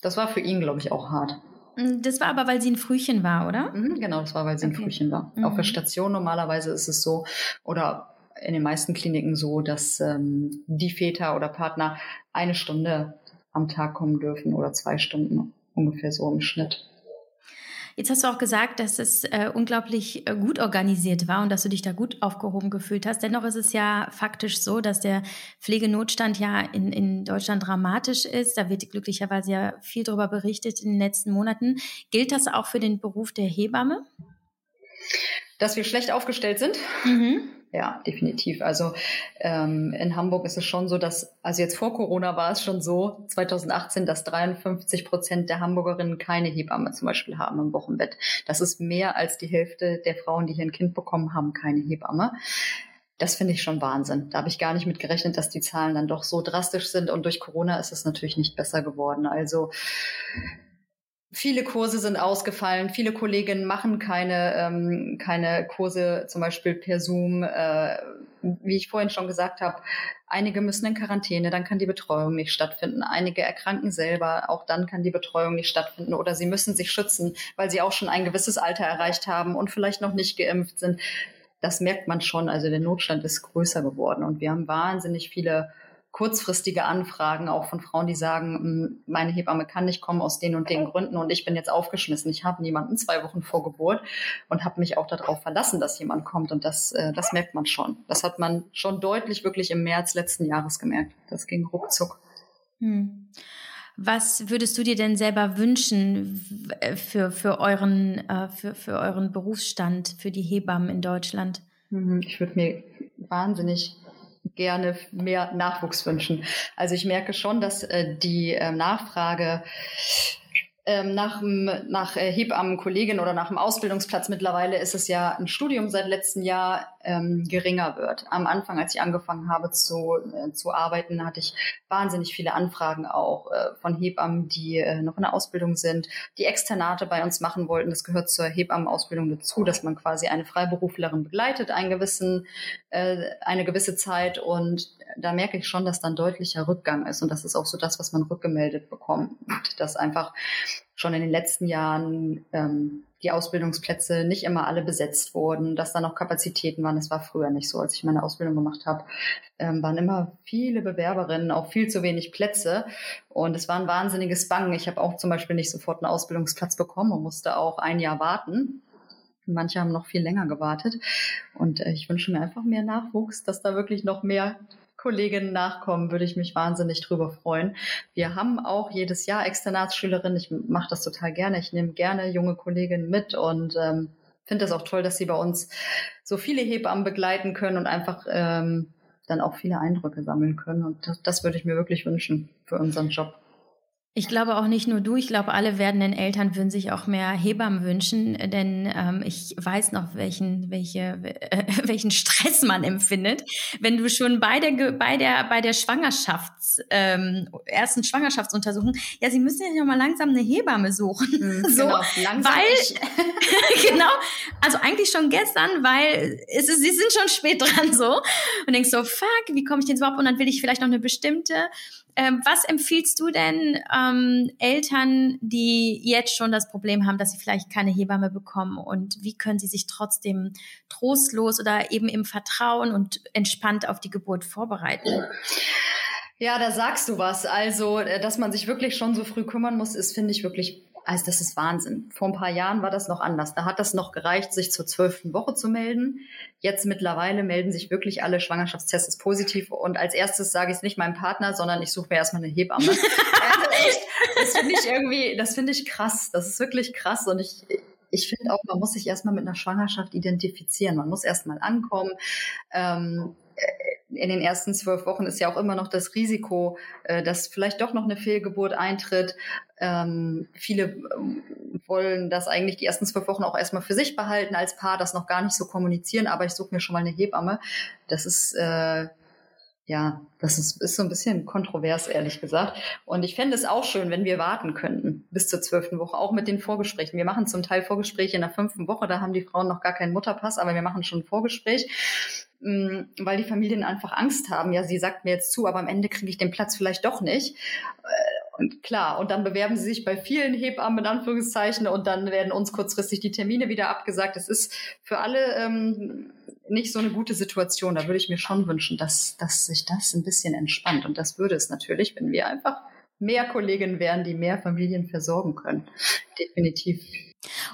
das war für ihn, glaube ich, auch hart. Mm, das war aber, weil sie ein Frühchen war, oder? Mhm, genau, das war, weil sie okay. ein Frühchen war. Mhm. Auf der Station normalerweise ist es so, oder in den meisten Kliniken so, dass ähm, die Väter oder Partner eine Stunde am Tag kommen dürfen oder zwei Stunden, ungefähr so im Schnitt. Jetzt hast du auch gesagt, dass es äh, unglaublich äh, gut organisiert war und dass du dich da gut aufgehoben gefühlt hast. Dennoch ist es ja faktisch so, dass der Pflegenotstand ja in, in Deutschland dramatisch ist. Da wird glücklicherweise ja viel darüber berichtet in den letzten Monaten. Gilt das auch für den Beruf der Hebamme? Dass wir schlecht aufgestellt sind? Mhm. Ja, definitiv. Also ähm, in Hamburg ist es schon so, dass, also jetzt vor Corona war es schon so, 2018, dass 53 Prozent der Hamburgerinnen keine Hebamme zum Beispiel haben im Wochenbett. Das ist mehr als die Hälfte der Frauen, die hier ein Kind bekommen haben, keine Hebamme. Das finde ich schon Wahnsinn. Da habe ich gar nicht mit gerechnet, dass die Zahlen dann doch so drastisch sind. Und durch Corona ist es natürlich nicht besser geworden. Also Viele Kurse sind ausgefallen, viele Kolleginnen machen keine, ähm, keine Kurse zum Beispiel per Zoom. Äh, wie ich vorhin schon gesagt habe, einige müssen in Quarantäne, dann kann die Betreuung nicht stattfinden. Einige erkranken selber, auch dann kann die Betreuung nicht stattfinden. Oder sie müssen sich schützen, weil sie auch schon ein gewisses Alter erreicht haben und vielleicht noch nicht geimpft sind. Das merkt man schon. Also der Notstand ist größer geworden und wir haben wahnsinnig viele kurzfristige Anfragen auch von Frauen, die sagen, meine Hebamme kann nicht kommen aus den und den Gründen und ich bin jetzt aufgeschmissen. Ich habe niemanden zwei Wochen vor Geburt und habe mich auch darauf verlassen, dass jemand kommt und das, äh, das merkt man schon. Das hat man schon deutlich wirklich im März letzten Jahres gemerkt. Das ging ruckzuck. Hm. Was würdest du dir denn selber wünschen äh, für, für, euren, äh, für, für euren Berufsstand, für die Hebammen in Deutschland? Mhm, ich würde mir wahnsinnig gerne mehr Nachwuchs wünschen. Also ich merke schon, dass äh, die äh, Nachfrage ähm, nach, nach äh, Hebammenkollegin oder nach dem Ausbildungsplatz mittlerweile ist es ja ein Studium seit letztem Jahr ähm, geringer wird. Am Anfang, als ich angefangen habe zu, äh, zu arbeiten, hatte ich wahnsinnig viele Anfragen auch äh, von Hebammen, die äh, noch in der Ausbildung sind, die Externate bei uns machen wollten. Das gehört zur Hebammenausbildung dazu, dass man quasi eine Freiberuflerin begleitet, einen gewissen, äh, eine gewisse Zeit. Und da merke ich schon, dass dann deutlicher Rückgang ist. Und das ist auch so das, was man rückgemeldet bekommt, dass einfach schon in den letzten Jahren ähm, die Ausbildungsplätze nicht immer alle besetzt wurden, dass da noch Kapazitäten waren. Das war früher nicht so, als ich meine Ausbildung gemacht habe. Ähm, waren immer viele Bewerberinnen, auch viel zu wenig Plätze. Und es war ein wahnsinniges Bangen. Ich habe auch zum Beispiel nicht sofort einen Ausbildungsplatz bekommen und musste auch ein Jahr warten. Manche haben noch viel länger gewartet. Und äh, ich wünsche mir einfach mehr Nachwuchs, dass da wirklich noch mehr Kolleginnen nachkommen, würde ich mich wahnsinnig drüber freuen. Wir haben auch jedes Jahr Externatsschülerinnen. Ich mache das total gerne. Ich nehme gerne junge Kolleginnen mit und ähm, finde es auch toll, dass sie bei uns so viele Hebammen begleiten können und einfach ähm, dann auch viele Eindrücke sammeln können. Und das, das würde ich mir wirklich wünschen für unseren Job. Ich glaube auch nicht nur du, ich glaube, alle werdenden Eltern würden sich auch mehr Hebammen wünschen, denn ähm, ich weiß noch, welchen, welche, äh, welchen Stress man empfindet, wenn du schon bei der, bei der, bei der Schwangerschafts, ähm, ersten Schwangerschaftsuntersuchung, ja, sie müssen ja noch mal langsam eine Hebamme suchen. Mhm, so, genau, langsam weil, genau, also eigentlich schon gestern, weil es ist, sie sind schon spät dran so und denkst so, fuck, wie komme ich denn überhaupt? Und dann will ich vielleicht noch eine bestimmte ähm, was empfiehlst du denn ähm, Eltern, die jetzt schon das Problem haben, dass sie vielleicht keine Hebamme bekommen? Und wie können sie sich trotzdem trostlos oder eben im Vertrauen und entspannt auf die Geburt vorbereiten? Ja, da sagst du was. Also, äh, dass man sich wirklich schon so früh kümmern muss, ist, finde ich, wirklich also das ist Wahnsinn. Vor ein paar Jahren war das noch anders. Da hat das noch gereicht, sich zur zwölften Woche zu melden. Jetzt mittlerweile melden sich wirklich alle Schwangerschaftstests positiv. Und als erstes sage ich es nicht meinem Partner, sondern ich suche mir erstmal eine Hebamme. also echt, das finde ich irgendwie, das finde ich krass. Das ist wirklich krass. Und ich, ich finde auch, man muss sich erstmal mit einer Schwangerschaft identifizieren. Man muss erstmal ankommen. Ähm, in den ersten zwölf Wochen ist ja auch immer noch das Risiko, äh, dass vielleicht doch noch eine Fehlgeburt eintritt. Ähm, viele ähm, wollen das eigentlich die ersten zwölf Wochen auch erstmal für sich behalten als Paar, das noch gar nicht so kommunizieren, aber ich suche mir schon mal eine Hebamme. Das ist äh, ja, das ist, ist so ein bisschen kontrovers, ehrlich gesagt. Und ich fände es auch schön, wenn wir warten könnten bis zur zwölften Woche, auch mit den Vorgesprächen. Wir machen zum Teil Vorgespräche in der fünften Woche, da haben die Frauen noch gar keinen Mutterpass, aber wir machen schon ein Vorgespräch, mm, weil die Familien einfach Angst haben. Ja, sie sagt mir jetzt zu, aber am Ende kriege ich den Platz vielleicht doch nicht. Äh, und klar, und dann bewerben sie sich bei vielen Hebammen in Anführungszeichen und dann werden uns kurzfristig die Termine wieder abgesagt. Das ist für alle ähm, nicht so eine gute Situation. Da würde ich mir schon wünschen, dass, dass sich das ein bisschen entspannt. Und das würde es natürlich, wenn wir einfach mehr Kolleginnen wären, die mehr Familien versorgen können. Definitiv.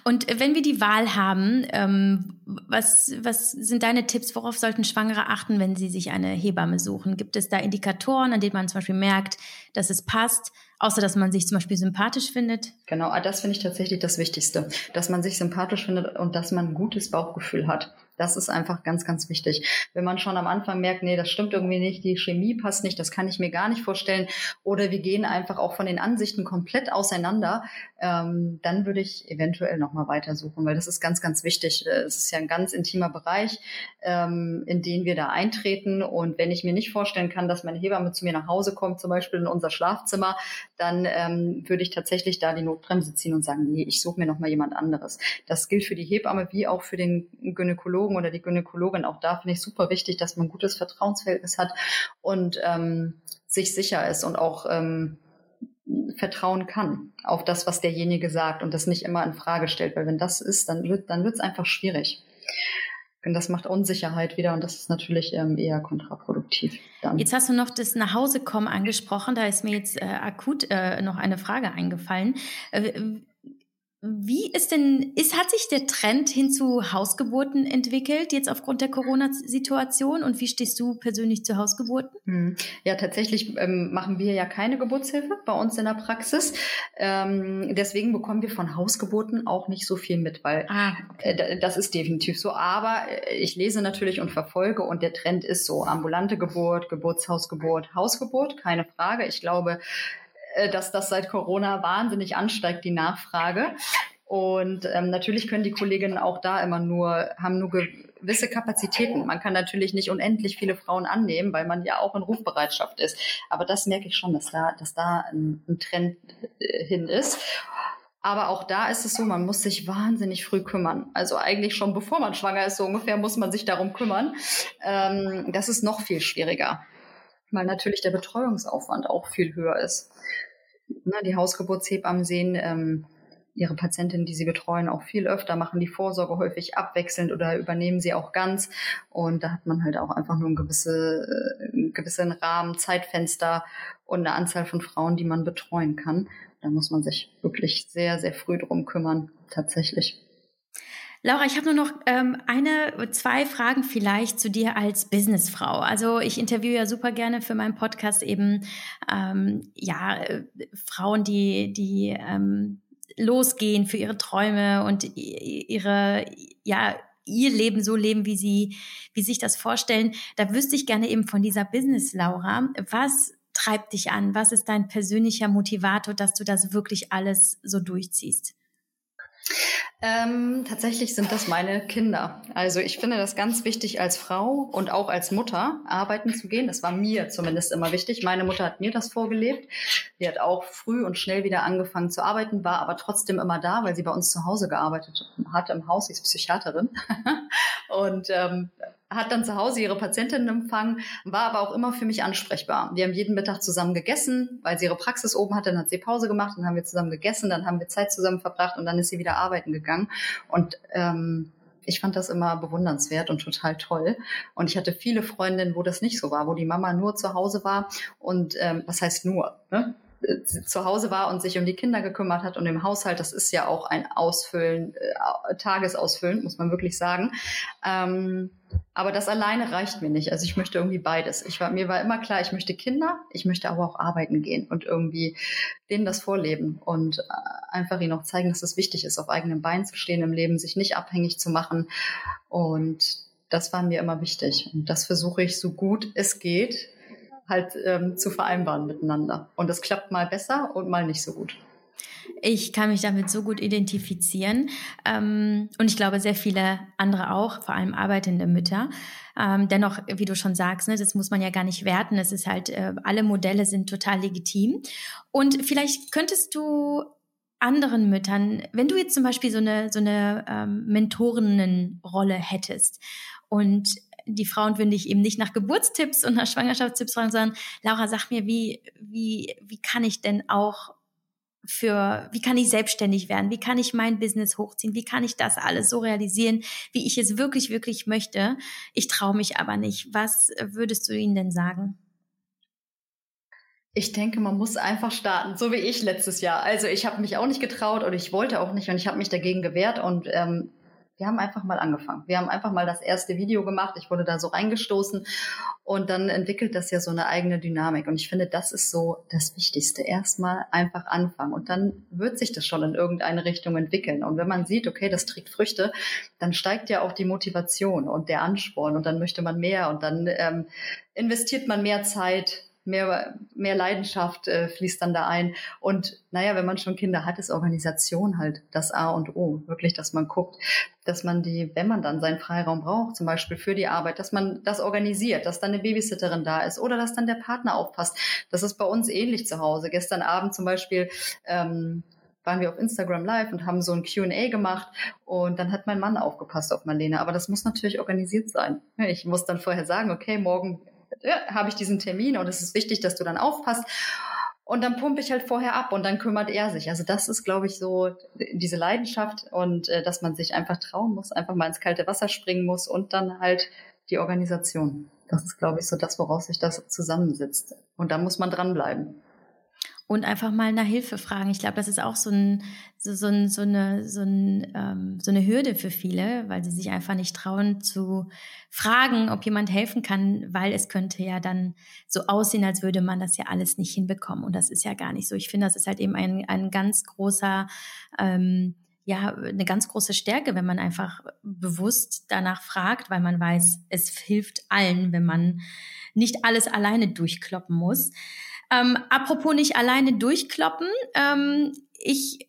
Und wenn wir die Wahl haben, ähm, was, was sind deine Tipps? Worauf sollten Schwangere achten, wenn sie sich eine Hebamme suchen? Gibt es da Indikatoren, an denen man zum Beispiel merkt, dass es passt? Außer dass man sich zum Beispiel sympathisch findet? Genau, das finde ich tatsächlich das Wichtigste, dass man sich sympathisch findet und dass man ein gutes Bauchgefühl hat. Das ist einfach ganz, ganz wichtig. Wenn man schon am Anfang merkt, nee, das stimmt irgendwie nicht, die Chemie passt nicht, das kann ich mir gar nicht vorstellen, oder wir gehen einfach auch von den Ansichten komplett auseinander, ähm, dann würde ich eventuell nochmal weitersuchen, weil das ist ganz, ganz wichtig. Es ist ja ein ganz intimer Bereich, ähm, in den wir da eintreten. Und wenn ich mir nicht vorstellen kann, dass meine Hebamme zu mir nach Hause kommt, zum Beispiel in unser Schlafzimmer, dann ähm, würde ich tatsächlich da die Notbremse ziehen und sagen, nee, ich suche mir nochmal jemand anderes. Das gilt für die Hebamme wie auch für den Gynäkologen Gynäkologen oder die Gynäkologin, auch da finde ich super wichtig, dass man ein gutes Vertrauensverhältnis hat und ähm, sich sicher ist und auch ähm, vertrauen kann auf das, was derjenige sagt und das nicht immer in Frage stellt, weil wenn das ist, dann wird dann wird es einfach schwierig. Und das macht Unsicherheit wieder und das ist natürlich ähm, eher kontraproduktiv. Dann. Jetzt hast du noch das Nachhausekommen angesprochen. Da ist mir jetzt äh, akut äh, noch eine Frage eingefallen. Äh, wie ist denn, ist, hat sich der Trend hin zu Hausgeburten entwickelt, jetzt aufgrund der Corona-Situation? Und wie stehst du persönlich zu Hausgeburten? Hm. Ja, tatsächlich ähm, machen wir ja keine Geburtshilfe bei uns in der Praxis. Ähm, deswegen bekommen wir von Hausgeburten auch nicht so viel mit, weil ah, okay. äh, das ist definitiv so. Aber äh, ich lese natürlich und verfolge und der Trend ist so ambulante Geburt, Geburtshausgeburt, Hausgeburt, keine Frage. Ich glaube, dass das seit Corona wahnsinnig ansteigt, die Nachfrage. Und ähm, natürlich können die Kolleginnen auch da immer nur, haben nur gewisse Kapazitäten. Man kann natürlich nicht unendlich viele Frauen annehmen, weil man ja auch in Rufbereitschaft ist. Aber das merke ich schon, dass da, dass da ein, ein Trend äh, hin ist. Aber auch da ist es so, man muss sich wahnsinnig früh kümmern. Also eigentlich schon bevor man schwanger ist, so ungefähr muss man sich darum kümmern. Ähm, das ist noch viel schwieriger, weil natürlich der Betreuungsaufwand auch viel höher ist ne, die Hausgeburtshebammen sehen ähm, ihre Patientinnen, die sie betreuen, auch viel öfter, machen die Vorsorge häufig abwechselnd oder übernehmen sie auch ganz. Und da hat man halt auch einfach nur einen, gewisse, äh, einen gewissen Rahmen, Zeitfenster und eine Anzahl von Frauen, die man betreuen kann. Da muss man sich wirklich sehr, sehr früh drum kümmern, tatsächlich. Laura, ich habe nur noch ähm, eine, zwei Fragen vielleicht zu dir als Businessfrau. Also ich interviewe ja super gerne für meinen Podcast eben ähm, ja äh, Frauen, die die ähm, losgehen für ihre Träume und ihre ja ihr Leben so leben, wie sie wie sich das vorstellen. Da wüsste ich gerne eben von dieser Business Laura, was treibt dich an? Was ist dein persönlicher Motivator, dass du das wirklich alles so durchziehst? Ähm, tatsächlich sind das meine Kinder. Also ich finde das ganz wichtig als Frau und auch als Mutter arbeiten zu gehen. Das war mir zumindest immer wichtig. Meine Mutter hat mir das vorgelebt. Sie hat auch früh und schnell wieder angefangen zu arbeiten, war aber trotzdem immer da, weil sie bei uns zu Hause gearbeitet hat im Haus. Sie ist Psychiaterin und ähm, hat dann zu Hause ihre Patientinnen empfangen, war aber auch immer für mich ansprechbar. Wir haben jeden Mittag zusammen gegessen, weil sie ihre Praxis oben hatte, dann hat sie Pause gemacht, dann haben wir zusammen gegessen, dann haben wir Zeit zusammen verbracht und dann ist sie wieder arbeiten gegangen. Und ähm, ich fand das immer bewundernswert und total toll. Und ich hatte viele Freundinnen, wo das nicht so war, wo die Mama nur zu Hause war und ähm, was heißt nur? Ne? Zu Hause war und sich um die Kinder gekümmert hat und im Haushalt, das ist ja auch ein Ausfüllen, äh, Tagesausfüllen, muss man wirklich sagen. Ähm, aber das alleine reicht mir nicht. Also ich möchte irgendwie beides. Ich war, mir war immer klar, ich möchte Kinder, ich möchte aber auch arbeiten gehen und irgendwie denen das vorleben und äh, einfach ihnen auch zeigen, dass es wichtig ist, auf eigenen Beinen zu stehen im Leben, sich nicht abhängig zu machen und das war mir immer wichtig. Und das versuche ich so gut es geht halt ähm, zu vereinbaren miteinander. Und das klappt mal besser und mal nicht so gut. Ich kann mich damit so gut identifizieren ähm, und ich glaube sehr viele andere auch, vor allem arbeitende Mütter. Ähm, dennoch, wie du schon sagst, ne, das muss man ja gar nicht werten. Es ist halt, äh, alle Modelle sind total legitim. Und vielleicht könntest du anderen Müttern, wenn du jetzt zum Beispiel so eine, so eine ähm, Mentorinnenrolle hättest und die Frauen würden dich eben nicht nach Geburtstipps und nach Schwangerschaftstipps fragen, sondern Laura, sag mir, wie, wie, wie kann ich denn auch für, wie kann ich selbstständig werden? Wie kann ich mein Business hochziehen? Wie kann ich das alles so realisieren, wie ich es wirklich, wirklich möchte? Ich traue mich aber nicht. Was würdest du ihnen denn sagen? Ich denke, man muss einfach starten, so wie ich letztes Jahr. Also ich habe mich auch nicht getraut und ich wollte auch nicht und ich habe mich dagegen gewehrt und ähm, wir haben einfach mal angefangen. Wir haben einfach mal das erste Video gemacht. Ich wurde da so reingestoßen und dann entwickelt das ja so eine eigene Dynamik. Und ich finde, das ist so das Wichtigste. Erstmal einfach anfangen und dann wird sich das schon in irgendeine Richtung entwickeln. Und wenn man sieht, okay, das trägt Früchte, dann steigt ja auch die Motivation und der Ansporn und dann möchte man mehr und dann ähm, investiert man mehr Zeit mehr, mehr Leidenschaft äh, fließt dann da ein. Und naja, wenn man schon Kinder hat, ist Organisation halt das A und O. Wirklich, dass man guckt, dass man die, wenn man dann seinen Freiraum braucht, zum Beispiel für die Arbeit, dass man das organisiert, dass dann eine Babysitterin da ist oder dass dann der Partner aufpasst. Das ist bei uns ähnlich zu Hause. Gestern Abend zum Beispiel, ähm, waren wir auf Instagram Live und haben so ein Q&A gemacht und dann hat mein Mann aufgepasst auf Marlene. Aber das muss natürlich organisiert sein. Ich muss dann vorher sagen, okay, morgen ja, habe ich diesen Termin und es ist wichtig, dass du dann aufpasst. Und dann pumpe ich halt vorher ab und dann kümmert er sich. Also das ist, glaube ich, so diese Leidenschaft und äh, dass man sich einfach trauen muss, einfach mal ins kalte Wasser springen muss und dann halt die Organisation. Das ist, glaube ich, so das, woraus sich das zusammensetzt. Und da muss man dranbleiben und einfach mal nach Hilfe fragen. Ich glaube, das ist auch so, ein, so, so, ein, so, eine, so, ein, ähm, so eine Hürde für viele, weil sie sich einfach nicht trauen zu fragen, ob jemand helfen kann, weil es könnte ja dann so aussehen, als würde man das ja alles nicht hinbekommen. Und das ist ja gar nicht so. Ich finde, das ist halt eben ein, ein ganz großer, ähm, ja, eine ganz große Stärke, wenn man einfach bewusst danach fragt, weil man weiß, es hilft allen, wenn man nicht alles alleine durchkloppen muss. Ähm, apropos nicht alleine durchkloppen. Ähm, ich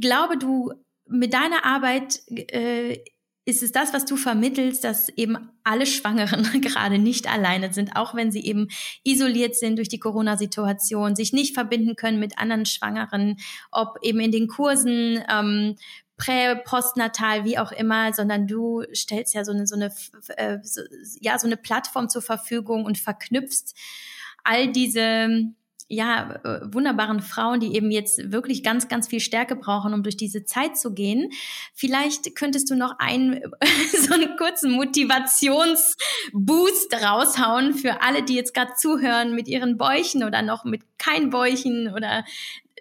glaube, du mit deiner Arbeit äh, ist es das, was du vermittelst, dass eben alle Schwangeren gerade nicht alleine sind, auch wenn sie eben isoliert sind durch die Corona-Situation, sich nicht verbinden können mit anderen Schwangeren, ob eben in den Kursen, ähm, prä, postnatal, wie auch immer, sondern du stellst ja so eine, so eine, äh, so, ja, so eine Plattform zur Verfügung und verknüpfst all diese ja, äh, wunderbaren Frauen, die eben jetzt wirklich ganz, ganz viel Stärke brauchen, um durch diese Zeit zu gehen. Vielleicht könntest du noch einen, so einen kurzen Motivationsboost raushauen für alle, die jetzt gerade zuhören mit ihren Bäuchen oder noch mit kein Bäuchen oder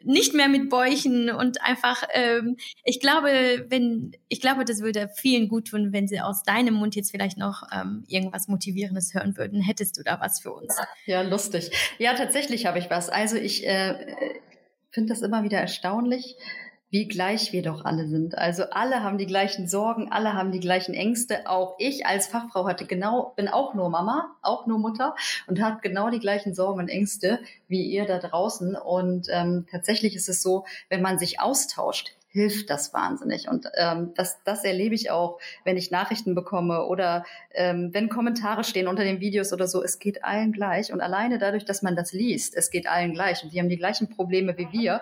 nicht mehr mit Bäuchen und einfach, ähm, ich glaube, wenn, ich glaube, das würde vielen gut tun, wenn sie aus deinem Mund jetzt vielleicht noch ähm, irgendwas Motivierendes hören würden. Hättest du da was für uns? Ja, lustig. Ja, tatsächlich habe ich was. Also ich äh, finde das immer wieder erstaunlich, wie gleich wir doch alle sind. Also alle haben die gleichen Sorgen, alle haben die gleichen Ängste. Auch ich als Fachfrau hatte genau, bin auch nur Mama, auch nur Mutter und habe genau die gleichen Sorgen und Ängste wie ihr da draußen. Und ähm, tatsächlich ist es so, wenn man sich austauscht, hilft das wahnsinnig. Und ähm, das, das erlebe ich auch, wenn ich Nachrichten bekomme oder ähm, wenn Kommentare stehen unter den Videos oder so. Es geht allen gleich. Und alleine dadurch, dass man das liest, es geht allen gleich. Und die haben die gleichen Probleme wie wir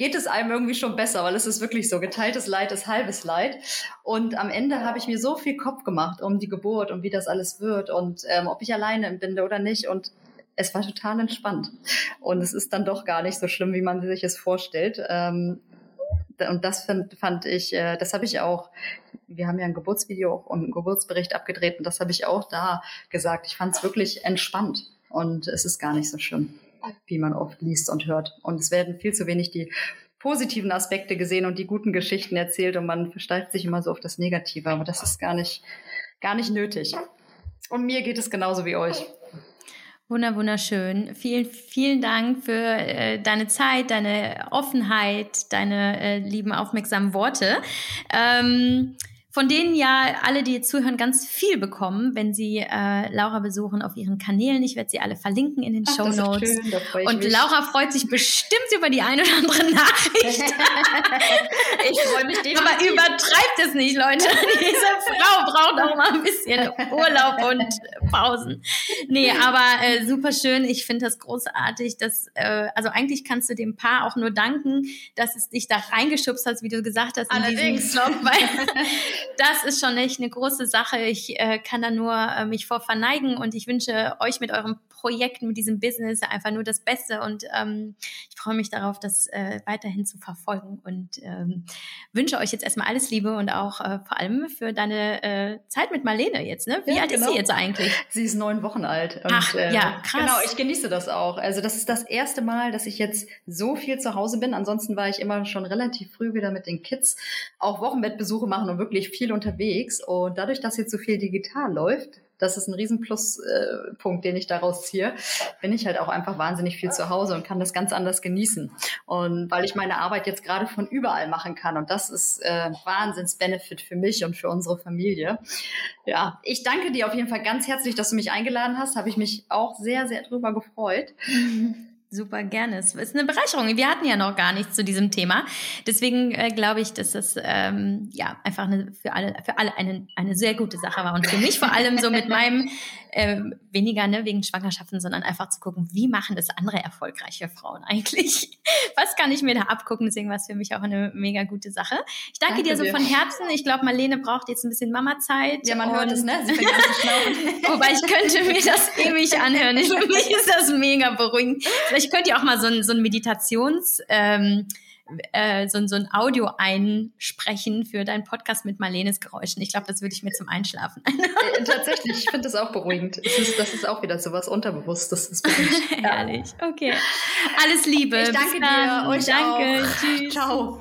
geht es einem irgendwie schon besser, weil es ist wirklich so, geteiltes Leid ist halbes Leid. Und am Ende habe ich mir so viel Kopf gemacht um die Geburt und wie das alles wird und ähm, ob ich alleine entbinde oder nicht. Und es war total entspannt. Und es ist dann doch gar nicht so schlimm, wie man sich es vorstellt. Ähm, und das fand, fand ich, äh, das habe ich auch, wir haben ja ein Geburtsvideo und einen Geburtsbericht abgedreht und das habe ich auch da gesagt. Ich fand es wirklich entspannt und es ist gar nicht so schlimm wie man oft liest und hört. Und es werden viel zu wenig die positiven Aspekte gesehen und die guten Geschichten erzählt und man versteift sich immer so auf das Negative, aber das ist gar nicht, gar nicht nötig. Und mir geht es genauso wie euch. Wunder, wunderschön. Vielen, vielen Dank für äh, deine Zeit, deine Offenheit, deine äh, lieben, aufmerksamen Worte. Ähm, von denen ja alle, die zuhören, ganz viel bekommen, wenn sie äh, Laura besuchen auf ihren Kanälen. Ich werde sie alle verlinken in den Ach, Show Notes. Und mich. Laura freut sich bestimmt über die eine oder andere Nachricht. ich freue mich definitiv. Aber übertreibt es nicht, Leute. Diese Frau braucht auch mal ein bisschen Urlaub und Pausen. Nee, aber äh, super schön. Ich finde das großartig. Dass, äh, also eigentlich kannst du dem Paar auch nur danken, dass es dich da reingeschubst hat, wie du gesagt hast, in Allerdings. Vlog, weil das ist schon echt eine große Sache. Ich äh, kann da nur äh, mich vor verneigen und ich wünsche euch mit eurem Projekt, mit diesem Business einfach nur das Beste und ähm, ich freue mich darauf, das äh, weiterhin zu verfolgen und ähm, wünsche euch jetzt erstmal alles Liebe und auch äh, vor allem für deine äh, Zeit mit Marlene jetzt. Ne? Wie ja, alt genau. ist sie genau. jetzt eigentlich? Sie ist neun Wochen alt. Und, Ach, ja, krass. Genau, ich genieße das auch. Also das ist das erste Mal, dass ich jetzt so viel zu Hause bin. Ansonsten war ich immer schon relativ früh wieder mit den Kids auch Wochenbettbesuche machen und wirklich viel unterwegs. Und dadurch, dass jetzt so viel digital läuft, das ist ein riesen Pluspunkt, äh, den ich daraus ziehe, bin ich halt auch einfach wahnsinnig viel zu Hause und kann das ganz anders genießen. Und weil ich meine Arbeit jetzt gerade von überall machen kann und das ist äh, Wahnsinns-Benefit für mich und für unsere Familie. Ja, ich danke dir auf jeden Fall ganz herzlich, dass du mich eingeladen hast. Habe ich mich auch sehr, sehr drüber gefreut. Super gerne. Es ist eine Bereicherung. Wir hatten ja noch gar nichts zu diesem Thema. Deswegen äh, glaube ich, dass das ähm, ja einfach eine, für alle, für alle eine, eine sehr gute Sache war. Und für mich vor allem so mit meinem äh, weniger ne, wegen Schwangerschaften, sondern einfach zu gucken, wie machen das andere erfolgreiche Frauen eigentlich? Was kann ich mir da abgucken? Deswegen war es für mich auch eine mega gute Sache. Ich danke, danke dir so von Herzen. Ich glaube, Marlene braucht jetzt ein bisschen Mama-Zeit. Ja, man hört es, ne? Sie fängt an. Wobei ich könnte mir das ewig anhören. Für mich ist das mega beruhigend. Vielleicht könnt ihr auch mal so ein, so ein Meditations- ähm, äh, so, so ein Audio einsprechen für deinen Podcast mit Marlenes Geräuschen. Ich glaube, das würde ich mir zum Einschlafen. äh, tatsächlich, ich finde das auch beruhigend. Das ist, das ist auch wieder so was Unterbewusstes. Herrlich. Okay. Alles Liebe. Ich danke dir. Euch danke. Auch. Tschüss. Ciao.